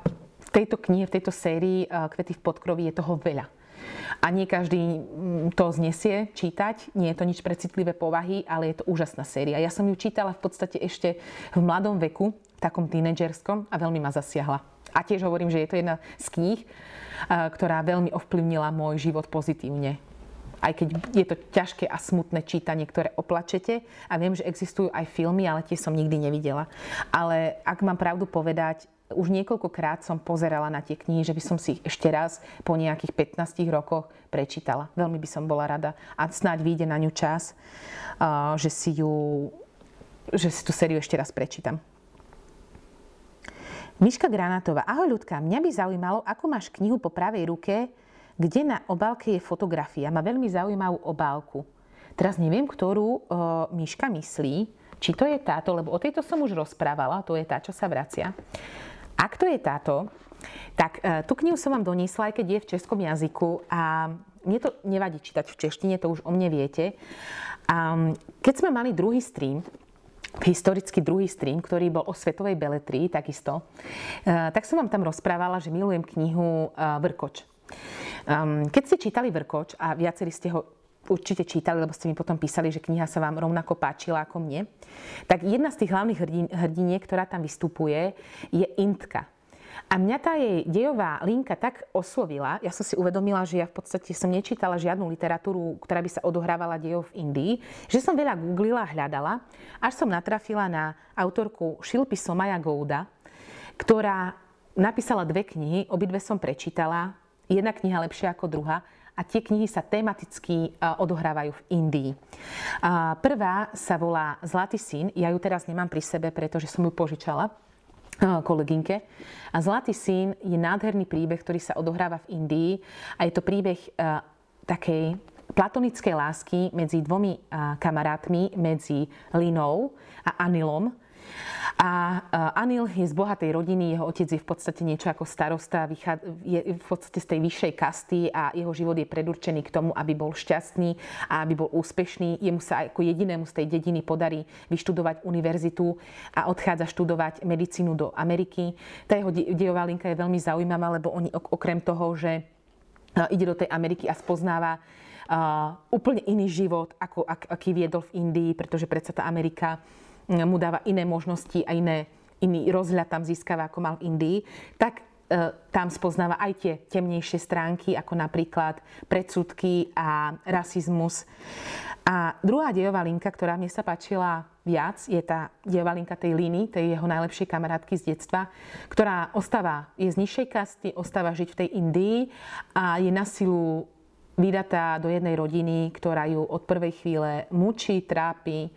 v tejto knihe, v tejto sérii eh, Kvety v podkrovi je toho veľa. A nie každý mm, to znesie čítať, nie je to nič pre citlivé povahy, ale je to úžasná séria. Ja som ju čítala v podstate ešte v mladom veku, takom tínedžerskom a veľmi ma zasiahla. A tiež hovorím, že je to jedna z kníh, ktorá veľmi ovplyvnila môj život pozitívne. Aj keď je to ťažké a smutné čítanie, ktoré oplačete. A viem, že existujú aj filmy, ale tie som nikdy nevidela. Ale ak mám pravdu povedať, už niekoľkokrát som pozerala na tie knihy, že by som si ich ešte raz po nejakých 15 rokoch prečítala. Veľmi by som bola rada. A snáď vyjde na ňu čas, že si ju že si tú sériu ešte raz prečítam. Miška Granátová. Ahoj ľudka, mňa by zaujímalo, ako máš knihu po pravej ruke, kde na obálke je fotografia. Má veľmi zaujímavú obálku. Teraz neviem, ktorú uh, Miška myslí, či to je táto, lebo o tejto som už rozprávala, to je tá, čo sa vracia. Ak to je táto, tak uh, tú knihu som vám doniesla, aj keď je v českom jazyku a mne to nevadí čítať v češtine, to už o mne viete. Um, keď sme mali druhý stream, historicky druhý stream, ktorý bol o svetovej beletrii takisto, eh, tak som vám tam rozprávala, že milujem knihu eh, Vrkoč. Ehm, keď ste čítali Vrkoč a viacerí ste ho určite čítali, lebo ste mi potom písali, že kniha sa vám rovnako páčila ako mne, tak jedna z tých hlavných hrdiniek, ktorá tam vystupuje, je Intka. A mňa tá jej dejová linka tak oslovila, ja som si uvedomila, že ja v podstate som nečítala žiadnu literatúru, ktorá by sa odohrávala dejov v Indii, že som veľa googlila, hľadala, až som natrafila na autorku Šilpy Somaja Gouda, ktorá napísala dve knihy, obidve som prečítala, jedna kniha lepšia ako druhá a tie knihy sa tematicky odohrávajú v Indii. Prvá sa volá Zlatý syn, ja ju teraz nemám pri sebe, pretože som ju požičala kolegynke. A Zlatý syn je nádherný príbeh, ktorý sa odohráva v Indii a je to príbeh takej platonickej lásky medzi dvomi kamarátmi, medzi Linou a Anilom. A Anil je z bohatej rodiny, jeho otec je v podstate niečo ako starosta, je v podstate z tej vyššej kasty a jeho život je predurčený k tomu, aby bol šťastný a aby bol úspešný. Jemu sa ako jedinému z tej dediny podarí vyštudovať univerzitu a odchádza študovať medicínu do Ameriky. Tá jeho dejová linka je veľmi zaujímavá, lebo oni okrem toho, že ide do tej Ameriky a spoznáva uh, úplne iný život, ako ak, aký viedol v Indii, pretože predsa tá Amerika mu dáva iné možnosti a iné, iný rozhľad tam získava, ako mal v Indii, tak e, tam spoznáva aj tie temnejšie stránky, ako napríklad predsudky a rasizmus. A druhá dejová linka, ktorá mne sa páčila viac, je tá dejová linka tej Liny, tej jeho najlepšej kamarátky z detstva, ktorá ostáva, je z nižšej kasty, ostáva žiť v tej Indii a je na silu vydatá do jednej rodiny, ktorá ju od prvej chvíle mučí, trápi.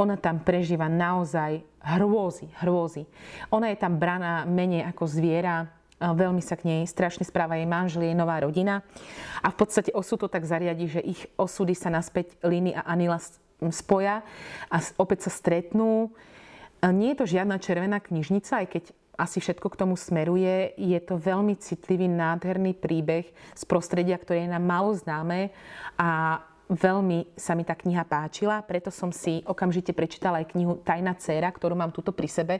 Ona tam prežíva naozaj hrôzy, hrôzy. Ona je tam braná menej ako zviera, veľmi sa k nej strašne správa jej manžel, jej nová rodina. A v podstate osud to tak zariadi, že ich osudy sa naspäť Liny a Anila spoja a opäť sa stretnú. Nie je to žiadna červená knižnica, aj keď asi všetko k tomu smeruje. Je to veľmi citlivý, nádherný príbeh z prostredia, ktoré je nám málo známe a veľmi sa mi tá kniha páčila, preto som si okamžite prečítala aj knihu Tajná dcéra, ktorú mám tuto pri sebe,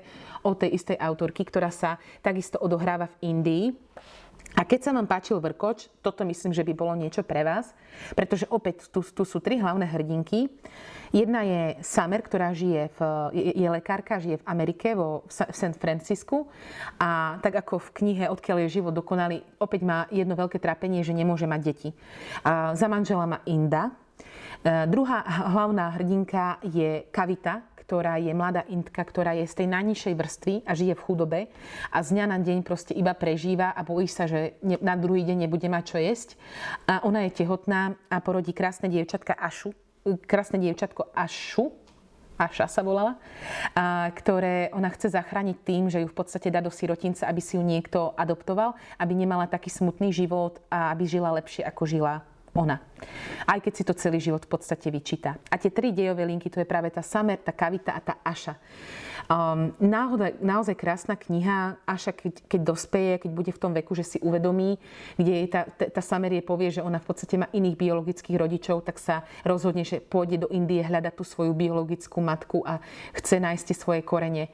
od tej istej autorky, ktorá sa takisto odohráva v Indii. A keď sa vám páčil Vrkoč, toto myslím, že by bolo niečo pre vás, pretože opäť tu, tu sú tri hlavné hrdinky. Jedna je Summer, ktorá žije v, je, je lekárka, žije v Amerike, vo, v San Francisku a tak ako v knihe Odkiaľ je život dokonalý, opäť má jedno veľké trápenie, že nemôže mať deti. A za manžela má Inda. E, druhá hlavná hrdinka je Kavita, ktorá je mladá Indka, ktorá je z tej najnižšej vrstvy a žije v chudobe a z dňa na deň proste iba prežíva a bojí sa, že na druhý deň nebude mať čo jesť. A ona je tehotná a porodí krásne dievčatka Ašu, krásne dievčatko Ašu, Aša sa volala, a, ktoré ona chce zachrániť tým, že ju v podstate dá do sirotinca, aby si ju niekto adoptoval, aby nemala taký smutný život a aby žila lepšie, ako žila ona. Aj keď si to celý život v podstate vyčíta. A tie tri dejové linky, to je práve tá Samer, tá Kavita a tá Aša. Um, náhoda, naozaj krásna kniha. Aša, keď, keď dospeje, keď bude v tom veku, že si uvedomí, kde je tá, tá, Samer je povie, že ona v podstate má iných biologických rodičov, tak sa rozhodne, že pôjde do Indie hľadať tú svoju biologickú matku a chce nájsť svoje korene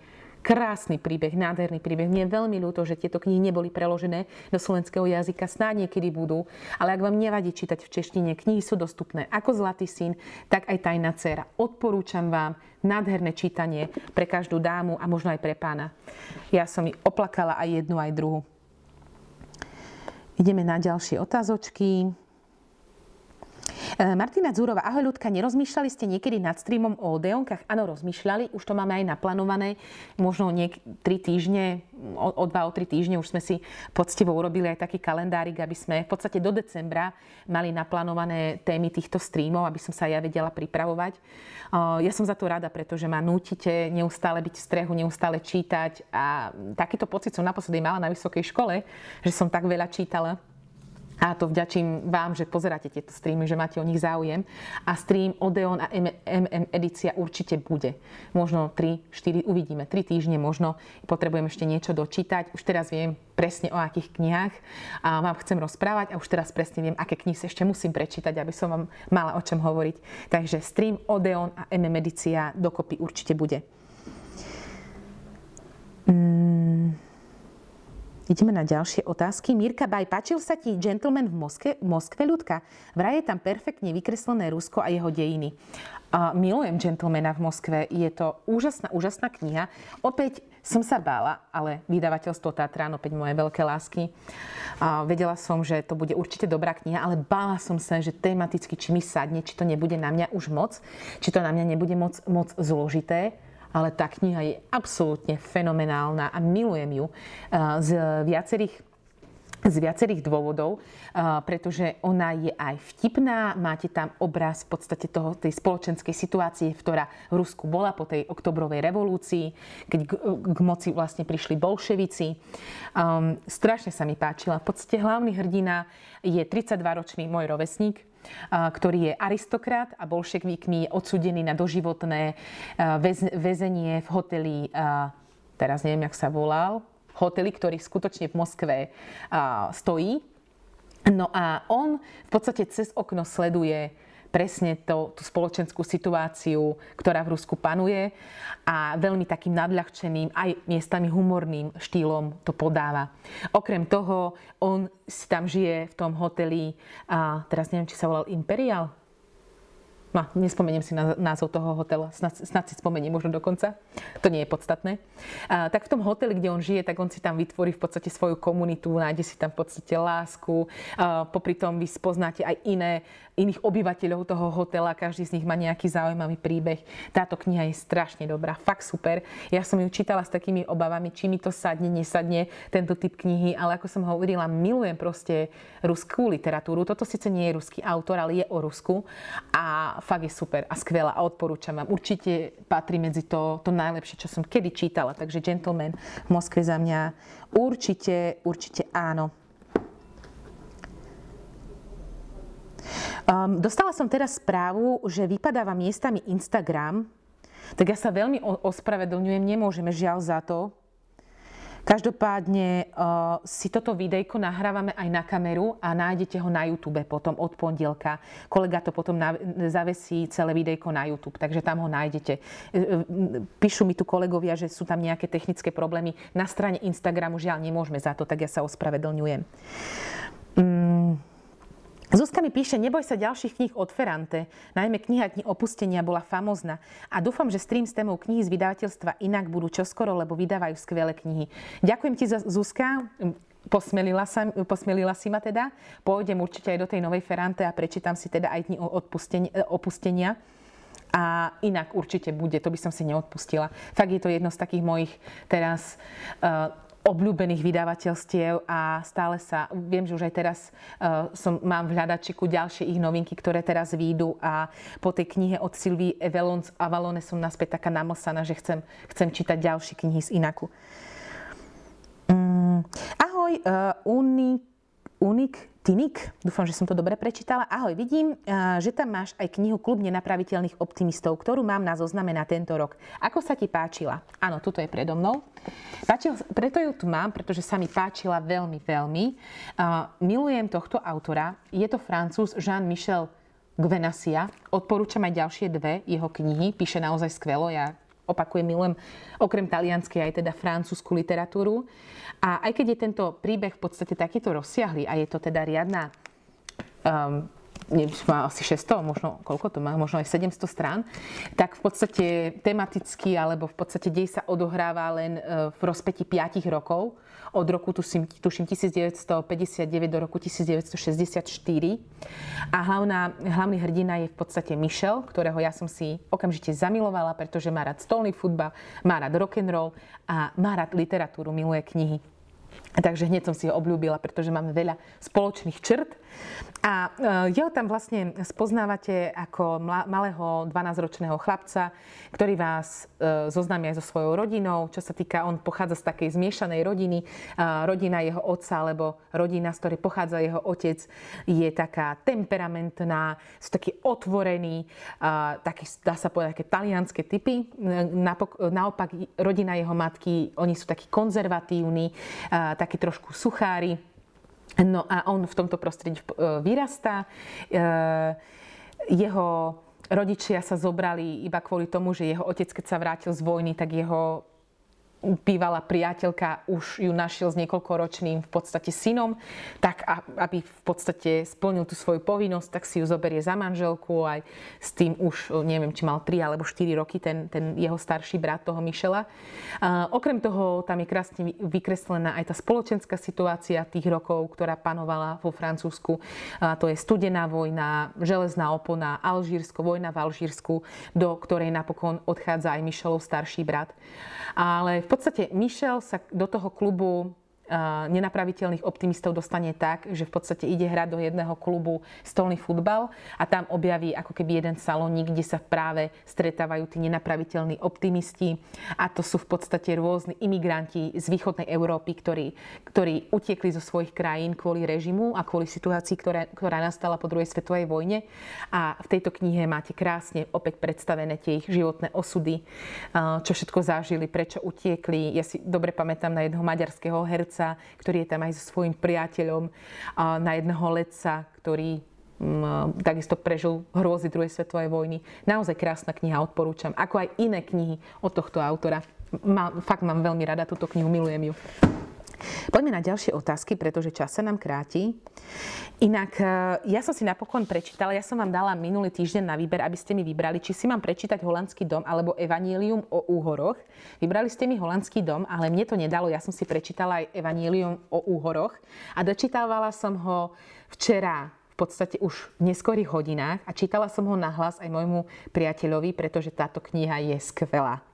Krásny príbeh, nádherný príbeh. Mne je veľmi ľúto, že tieto knihy neboli preložené do slovenského jazyka. Snáď niekedy budú. Ale ak vám nevadí čítať v češtine, knihy sú dostupné ako Zlatý syn, tak aj Tajná dcera. Odporúčam vám nádherné čítanie pre každú dámu a možno aj pre pána. Ja som ich oplakala aj jednu, aj druhú. Ideme na ďalšie otázočky. E, Martina Zúrova, ahoj ľudka, nerozmýšľali ste niekedy nad streamom o Odeonkách? Áno, rozmýšľali, už to máme aj naplánované, možno niek- 3 týždne, o, o 2 o 3 týždne už sme si poctivo urobili aj taký kalendárik, aby sme v podstate do decembra mali naplánované témy týchto streamov, aby som sa ja vedela pripravovať. Ja som za to rada, pretože ma nútite neustále byť v strehu, neustále čítať a takýto pocit som naposledy mala na vysokej škole, že som tak veľa čítala a to vďačím vám, že pozeráte tieto streamy, že máte o nich záujem. A stream Odeon a MM edícia určite bude. Možno 3, 4, uvidíme. 3 týždne možno. Potrebujem ešte niečo dočítať. Už teraz viem presne o akých knihách a vám chcem rozprávať a už teraz presne viem, aké knihy ešte musím prečítať, aby som vám mala o čom hovoriť. Takže stream Odeon a MM edícia dokopy určite bude. Mm. Ideme na ďalšie otázky. Mirka Baj, páčil sa ti Gentleman v Moskve, Moskve ľudka? Vraj je tam perfektne vykreslené Rusko a jeho dejiny. A milujem Gentlemana v Moskve. Je to úžasná, úžasná kniha. Opäť som sa bála, ale vydavateľstvo Tatran, opäť moje veľké lásky. A vedela som, že to bude určite dobrá kniha, ale bála som sa, že tematicky, či mi sadne, či to nebude na mňa už moc, či to na mňa nebude moc, moc zložité ale tá kniha je absolútne fenomenálna a milujem ju eh, z viacerých z viacerých dôvodov, eh, pretože ona je aj vtipná, máte tam obraz v podstate toho, tej spoločenskej situácie, ktorá v Rusku bola po tej oktobrovej revolúcii, keď k, k moci vlastne prišli bolševici. Um, strašne sa mi páčila. V podstate hlavný hrdina je 32-ročný môj rovesník, ktorý je aristokrat a bolšekvíkmi odsudený na doživotné väzenie v hoteli, teraz neviem, jak sa volal, hoteli, ktorý skutočne v Moskve stojí. No a on v podstate cez okno sleduje presne to, tú spoločenskú situáciu, ktorá v Rusku panuje a veľmi takým nadľahčeným, aj miestami humorným štýlom to podáva. Okrem toho, on si tam žije v tom hoteli, a teraz neviem, či sa volal Imperial, No, nespomeniem si na názov toho hotela, snad, snad si spomeniem možno dokonca. To nie je podstatné. A, tak v tom hoteli, kde on žije, tak on si tam vytvorí v podstate svoju komunitu, nájde si tam v podstate lásku. A, popri tom vy spoznáte aj iné iných obyvateľov toho hotela, každý z nich má nejaký zaujímavý príbeh. Táto kniha je strašne dobrá, fakt super. Ja som ju čítala s takými obavami, či mi to sadne, nesadne, tento typ knihy, ale ako som hovorila, milujem proste ruskú literatúru. Toto síce nie je ruský autor, ale je o Rusku a fakt je super a skvelá a odporúčam vám. Určite patrí medzi to, to najlepšie, čo som kedy čítala. Takže Gentleman v Moskve za mňa určite, určite áno. Um, dostala som teraz správu, že vypadáva miestami Instagram, tak ja sa veľmi ospravedlňujem, nemôžeme žiaľ za to. Každopádne uh, si toto videjko nahrávame aj na kameru a nájdete ho na YouTube potom od pondelka. Kolega to potom na, zavesí celé videjko na YouTube, takže tam ho nájdete. E, e, píšu mi tu kolegovia, že sú tam nejaké technické problémy. Na strane Instagramu žiaľ nemôžeme za to, tak ja sa ospravedlňujem. Mm. Zuzka mi píše, neboj sa ďalších kníh od Ferrante. Najmä kniha Dni opustenia bola famozná. A dúfam, že stream s témou knihy z vydavateľstva inak budú čoskoro, lebo vydávajú skvelé knihy. Ďakujem ti, Zuzka. Posmelila, sa, posmelila si ma teda. Pôjdem určite aj do tej novej Ferrante a prečítam si teda aj Dni opustenia. A inak určite bude, to by som si neodpustila. Fakt je to jedno z takých mojich teraz uh, obľúbených vydavateľstiev a stále sa, viem, že už aj teraz uh, som, mám v hľadačiku ďalšie ich novinky, ktoré teraz výjdu a po tej knihe od Sylvie Evelon z Avalone som naspäť taká namlsaná, že chcem, chcem čítať ďalšie knihy z Inaku. Um, ahoj, uh, Unik, Unik Tinik, dúfam, že som to dobre prečítala. Ahoj, vidím, že tam máš aj knihu Klub nenapraviteľných optimistov, ktorú mám na zozname na tento rok. Ako sa ti páčila? Áno, tuto je predo mnou. Páčil, preto ju tu mám, pretože sa mi páčila veľmi, veľmi. Milujem tohto autora. Je to francúz Jean-Michel Gvenasia. Odporúčam aj ďalšie dve jeho knihy. Píše naozaj skvelo. Ja opakujem, milujem okrem talianskej aj teda francúzsku literatúru. A aj keď je tento príbeh v podstate takýto rozsiahly a je to teda riadna um, má asi 600, možno koľko to má, možno aj 700 strán, tak v podstate tematicky alebo v podstate dej sa odohráva len e, v rozpeti 5 rokov od roku, tuším, tuším 1959 do roku 1964. A hlavná, hlavný hrdina je v podstate Michel, ktorého ja som si okamžite zamilovala, pretože má rád stolný futbal, má rád rock and roll a má rád literatúru, miluje knihy. Takže hneď som si ho obľúbila, pretože máme veľa spoločných črt. A e, jeho tam vlastne spoznávate ako malého 12-ročného chlapca, ktorý vás e, zoznámi aj so svojou rodinou. Čo sa týka, on pochádza z takej zmiešanej rodiny. E, rodina jeho otca, alebo rodina, z ktorej pochádza jeho otec, je taká temperamentná, sú takí otvorení, taký, dá sa povedať, také talianské typy. Naopak, rodina jeho matky, oni sú takí konzervatívni, takí trošku suchári. No a on v tomto prostredí e, vyrastá. E, jeho rodičia sa zobrali iba kvôli tomu, že jeho otec, keď sa vrátil z vojny, tak jeho bývalá priateľka už ju našiel s niekoľkoročným v podstate synom, tak aby v podstate splnil tú svoju povinnosť, tak si ju zoberie za manželku aj s tým už, neviem, či mal 3 alebo 4 roky ten, ten jeho starší brat toho Mišela. Uh, okrem toho tam je krásne vykreslená aj tá spoločenská situácia tých rokov, ktorá panovala vo Francúzsku. Uh, to je studená vojna, železná opona, Alžírsko, vojna v Alžírsku, do ktorej napokon odchádza aj Mišelov starší brat. Ale v podstate Michel sa do toho klubu nenapraviteľných optimistov dostane tak, že v podstate ide hrať do jedného klubu stolný futbal a tam objaví ako keby jeden salónik, kde sa práve stretávajú tí nenapraviteľní optimisti a to sú v podstate rôzni imigranti z východnej Európy, ktorí, ktorí utiekli zo svojich krajín kvôli režimu a kvôli situácii, ktorá, ktorá nastala po druhej svetovej vojne. A v tejto knihe máte krásne opäť predstavené tie ich životné osudy, čo všetko zažili, prečo utiekli. Ja si dobre pamätám na jedného maďarského herca, ktorý je tam aj so svojím priateľom, na jedného letca, ktorý mm, takisto prežil hrôzy druhej svetovej vojny. Naozaj krásna kniha, odporúčam. Ako aj iné knihy od tohto autora. Má, fakt mám veľmi rada túto knihu, milujem ju. Poďme na ďalšie otázky, pretože čas sa nám kráti. Inak, e, ja som si napokon prečítala, ja som vám dala minulý týždeň na výber, aby ste mi vybrali, či si mám prečítať Holandský dom alebo Evangelium o úhoroch. Vybrali ste mi Holandský dom, ale mne to nedalo. Ja som si prečítala aj Evangelium o úhoroch a dočítávala som ho včera v podstate už v neskorých hodinách a čítala som ho nahlas aj môjmu priateľovi, pretože táto kniha je skvelá.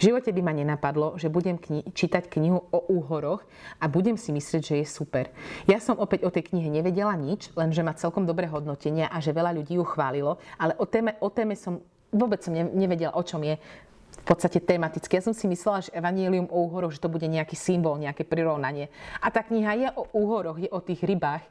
V živote by ma nenapadlo, že budem kni- čítať knihu o úhoroch a budem si myslieť, že je super. Ja som opäť o tej knihe nevedela nič, lenže má celkom dobré hodnotenia a že veľa ľudí ju chválilo, ale o téme, o téme som vôbec som nevedela, o čom je v podstate tematicky. Ja som si myslela, že Evangelium o úhoroch, že to bude nejaký symbol, nejaké prirovnanie. A tá kniha je o úhoroch, je o tých rybách.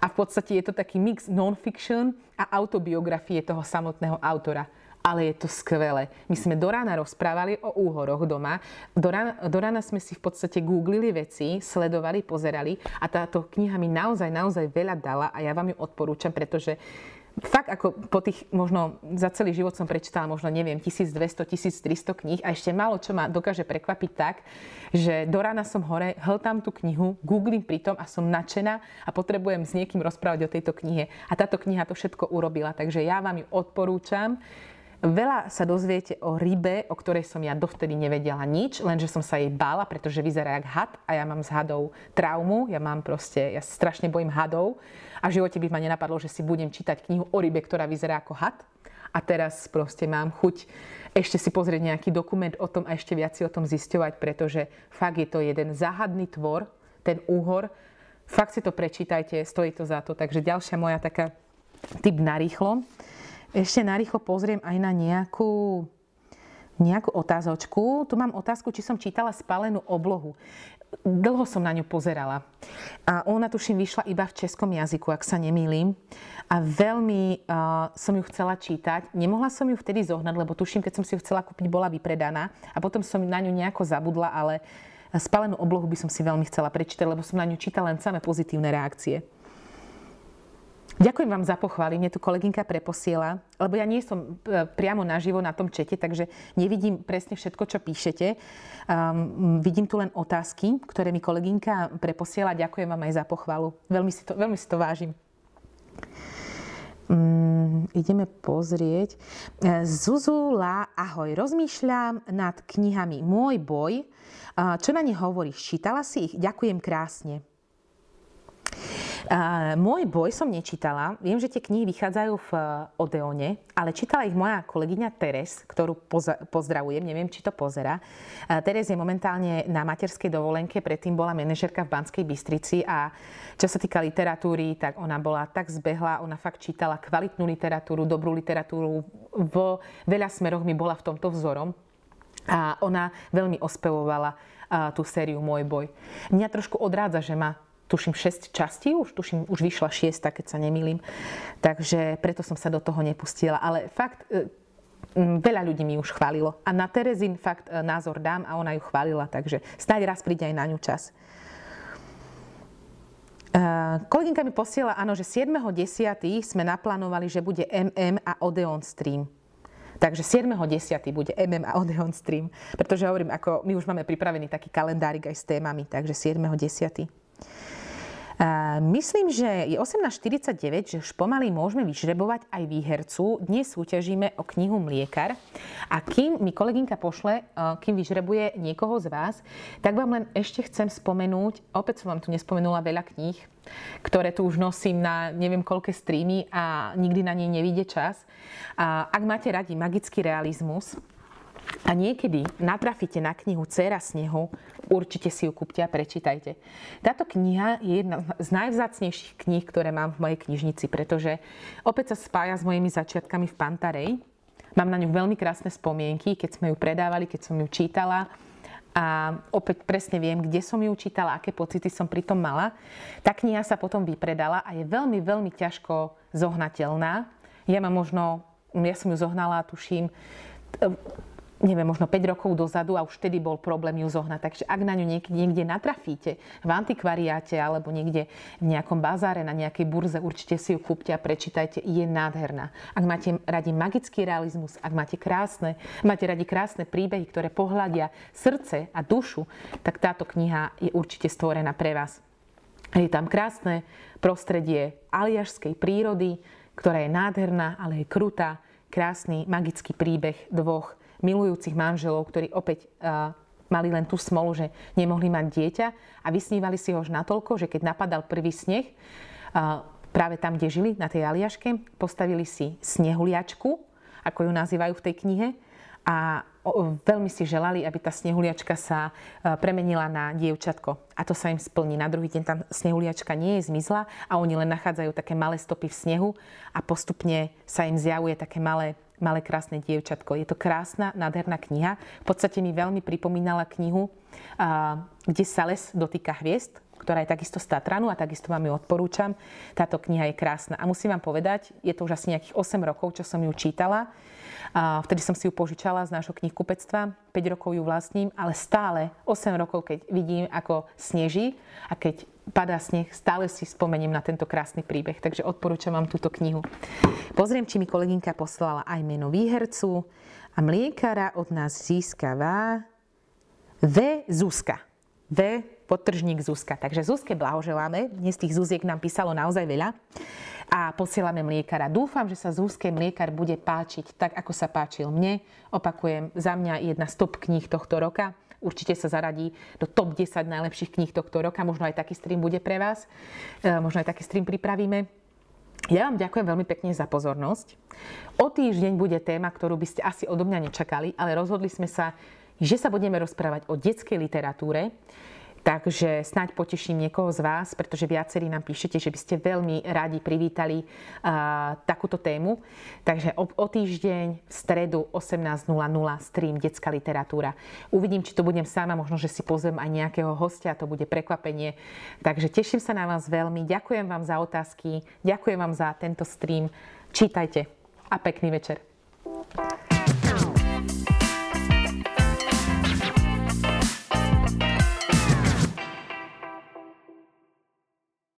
A v podstate je to taký mix non-fiction a autobiografie toho samotného autora ale je to skvelé. My sme do rána rozprávali o úhoroch doma. Do rána, do rána sme si v podstate googlili veci, sledovali, pozerali a táto kniha mi naozaj, naozaj veľa dala a ja vám ju odporúčam, pretože fakt ako po tých, možno za celý život som prečítala možno, neviem, 1200, 1300 kníh a ešte málo čo ma dokáže prekvapiť tak, že do rána som hore, hltám tú knihu, googlím pritom a som nadšená a potrebujem s niekým rozprávať o tejto knihe. A táto kniha to všetko urobila, takže ja vám ju odporúčam. Veľa sa dozviete o rybe, o ktorej som ja dovtedy nevedela nič, lenže som sa jej bála, pretože vyzerá jak had a ja mám s hadou traumu, ja mám proste, ja strašne bojím hadov a v živote by ma nenapadlo, že si budem čítať knihu o rybe, ktorá vyzerá ako had a teraz proste mám chuť ešte si pozrieť nejaký dokument o tom a ešte viac si o tom zisťovať, pretože fakt je to jeden záhadný tvor, ten úhor. Fakt si to prečítajte, stojí to za to. Takže ďalšia moja taká typ na rýchlo. Ešte narýchlo pozriem aj na nejakú, nejakú otázočku. Tu mám otázku, či som čítala Spalenú oblohu. Dlho som na ňu pozerala. A ona tuším vyšla iba v českom jazyku, ak sa nemýlim. A veľmi uh, som ju chcela čítať. Nemohla som ju vtedy zohnať, lebo tuším, keď som si ju chcela kúpiť, bola vypredaná. A potom som na ňu nejako zabudla, ale Spalenú oblohu by som si veľmi chcela prečítať, lebo som na ňu čítala len samé pozitívne reakcie. Ďakujem vám za pochvály, mne tu kolegynka preposiela, lebo ja nie som e, priamo naživo na tom čete, takže nevidím presne všetko, čo píšete. Um, vidím tu len otázky, ktoré mi kolegynka preposiela. Ďakujem vám aj za pochvalu. Veľmi si to, veľmi si to vážim. Um, ideme pozrieť. E, Zuzula, ahoj. Rozmýšľam nad knihami Môj boj. Čo na ne hovoríš? Čítala si ich? Ďakujem krásne. Uh, môj boj som nečítala. Viem, že tie knihy vychádzajú v uh, Odeone, ale čítala ich moja kolegyňa Teres, ktorú pozdravujem, neviem, či to pozera. Uh, Teres je momentálne na materskej dovolenke, predtým bola manažerka v Banskej Bystrici a čo sa týka literatúry, tak ona bola tak zbehla, ona fakt čítala kvalitnú literatúru, dobrú literatúru. Vo veľa smeroch mi bola v tomto vzorom. A ona veľmi ospevovala tú sériu Môj boj. Mňa trošku odrádza, že ma tuším 6 častí, už tuším, už vyšla 6, keď sa nemýlim. Takže preto som sa do toho nepustila. Ale fakt, e, veľa ľudí mi už chválilo. A na Terezin fakt e, názor dám a ona ju chválila, takže snáď raz príde aj na ňu čas. E, kolegynka mi posiela, áno, že 7.10. sme naplánovali, že bude MM a Odeon Stream. Takže 7.10. bude MM a Odeon Stream. Pretože hovorím, ako my už máme pripravený taký kalendárik aj s témami, takže 7.10. Myslím, že je 18.49, že už pomaly môžeme vyžrebovať aj výhercu. Dnes súťažíme o knihu Mliekar. A kým mi kolegynka pošle, kým vyžrebuje niekoho z vás, tak vám len ešte chcem spomenúť, opäť som vám tu nespomenula veľa kníh, ktoré tu už nosím na neviem koľké streamy a nikdy na nej nevíde čas. Ak máte radi magický realizmus, a niekedy natrafíte na knihu Cera snehu, určite si ju kúpte a prečítajte. Táto kniha je jedna z najvzácnejších kníh, ktoré mám v mojej knižnici, pretože opäť sa spája s mojimi začiatkami v Pantarej. Mám na ňu veľmi krásne spomienky, keď sme ju predávali, keď som ju čítala a opäť presne viem, kde som ju čítala, aké pocity som pri tom mala. Tá kniha sa potom vypredala a je veľmi, veľmi ťažko zohnateľná. Ja mám možno, ja som ju zohnala, tuším, neviem, možno 5 rokov dozadu a už vtedy bol problém ju zohnať. Takže ak na ňu niekde, niekde natrafíte, v antikvariáte alebo niekde v nejakom bazáre, na nejakej burze, určite si ju kúpte a prečítajte. Je nádherná. Ak máte radi magický realizmus, ak máte krásne, máte radi krásne príbehy, ktoré pohľadia srdce a dušu, tak táto kniha je určite stvorená pre vás. Je tam krásne prostredie aliašskej prírody, ktorá je nádherná, ale je krutá. Krásny magický príbeh dvoch milujúcich manželov, ktorí opäť uh, mali len tú smolu, že nemohli mať dieťa a vysnívali si ho už natoľko, že keď napadal prvý sneh, uh, práve tam, kde žili, na tej Aliaške, postavili si snehuliačku, ako ju nazývajú v tej knihe, a veľmi si želali, aby tá snehuliačka sa premenila na dievčatko. A to sa im splní. Na druhý deň tam snehuliačka nie je zmizla a oni len nachádzajú také malé stopy v snehu a postupne sa im zjavuje také malé malé krásne dievčatko. Je to krásna, nádherná kniha. V podstate mi veľmi pripomínala knihu, kde sa les dotýka hviezd, ktorá je takisto z Tatranu a takisto vám ju odporúčam. Táto kniha je krásna. A musím vám povedať, je to už asi nejakých 8 rokov, čo som ju čítala. Vtedy som si ju požičala z nášho knihkupectva, 5 rokov ju vlastním, ale stále 8 rokov, keď vidím, ako sneží a keď padá sneh, stále si spomeniem na tento krásny príbeh. Takže odporúčam vám túto knihu. Pozriem, či mi kolegynka poslala aj meno výhercu a mliekára od nás získava V. Zuzka. V. Podtržník Zuzka. Takže Zuzke blahoželáme. Dnes tých Zuziek nám písalo naozaj veľa. A posielame mliekára. Dúfam, že sa Zuzke mliekar bude páčiť tak, ako sa páčil mne. Opakujem, za mňa jedna z top kníh tohto roka určite sa zaradí do top 10 najlepších kníh tohto roka. Možno aj taký stream bude pre vás. E, možno aj taký stream pripravíme. Ja vám ďakujem veľmi pekne za pozornosť. O týždeň bude téma, ktorú by ste asi odo mňa nečakali, ale rozhodli sme sa, že sa budeme rozprávať o detskej literatúre. Takže snáď poteším niekoho z vás, pretože viacerí nám píšete, že by ste veľmi radi privítali uh, takúto tému. Takže o, o týždeň v stredu 18.00 stream Detská literatúra. Uvidím, či to budem sama, možno, že si pozvem aj nejakého hostia, to bude prekvapenie. Takže teším sa na vás veľmi. Ďakujem vám za otázky, ďakujem vám za tento stream. Čítajte a pekný večer.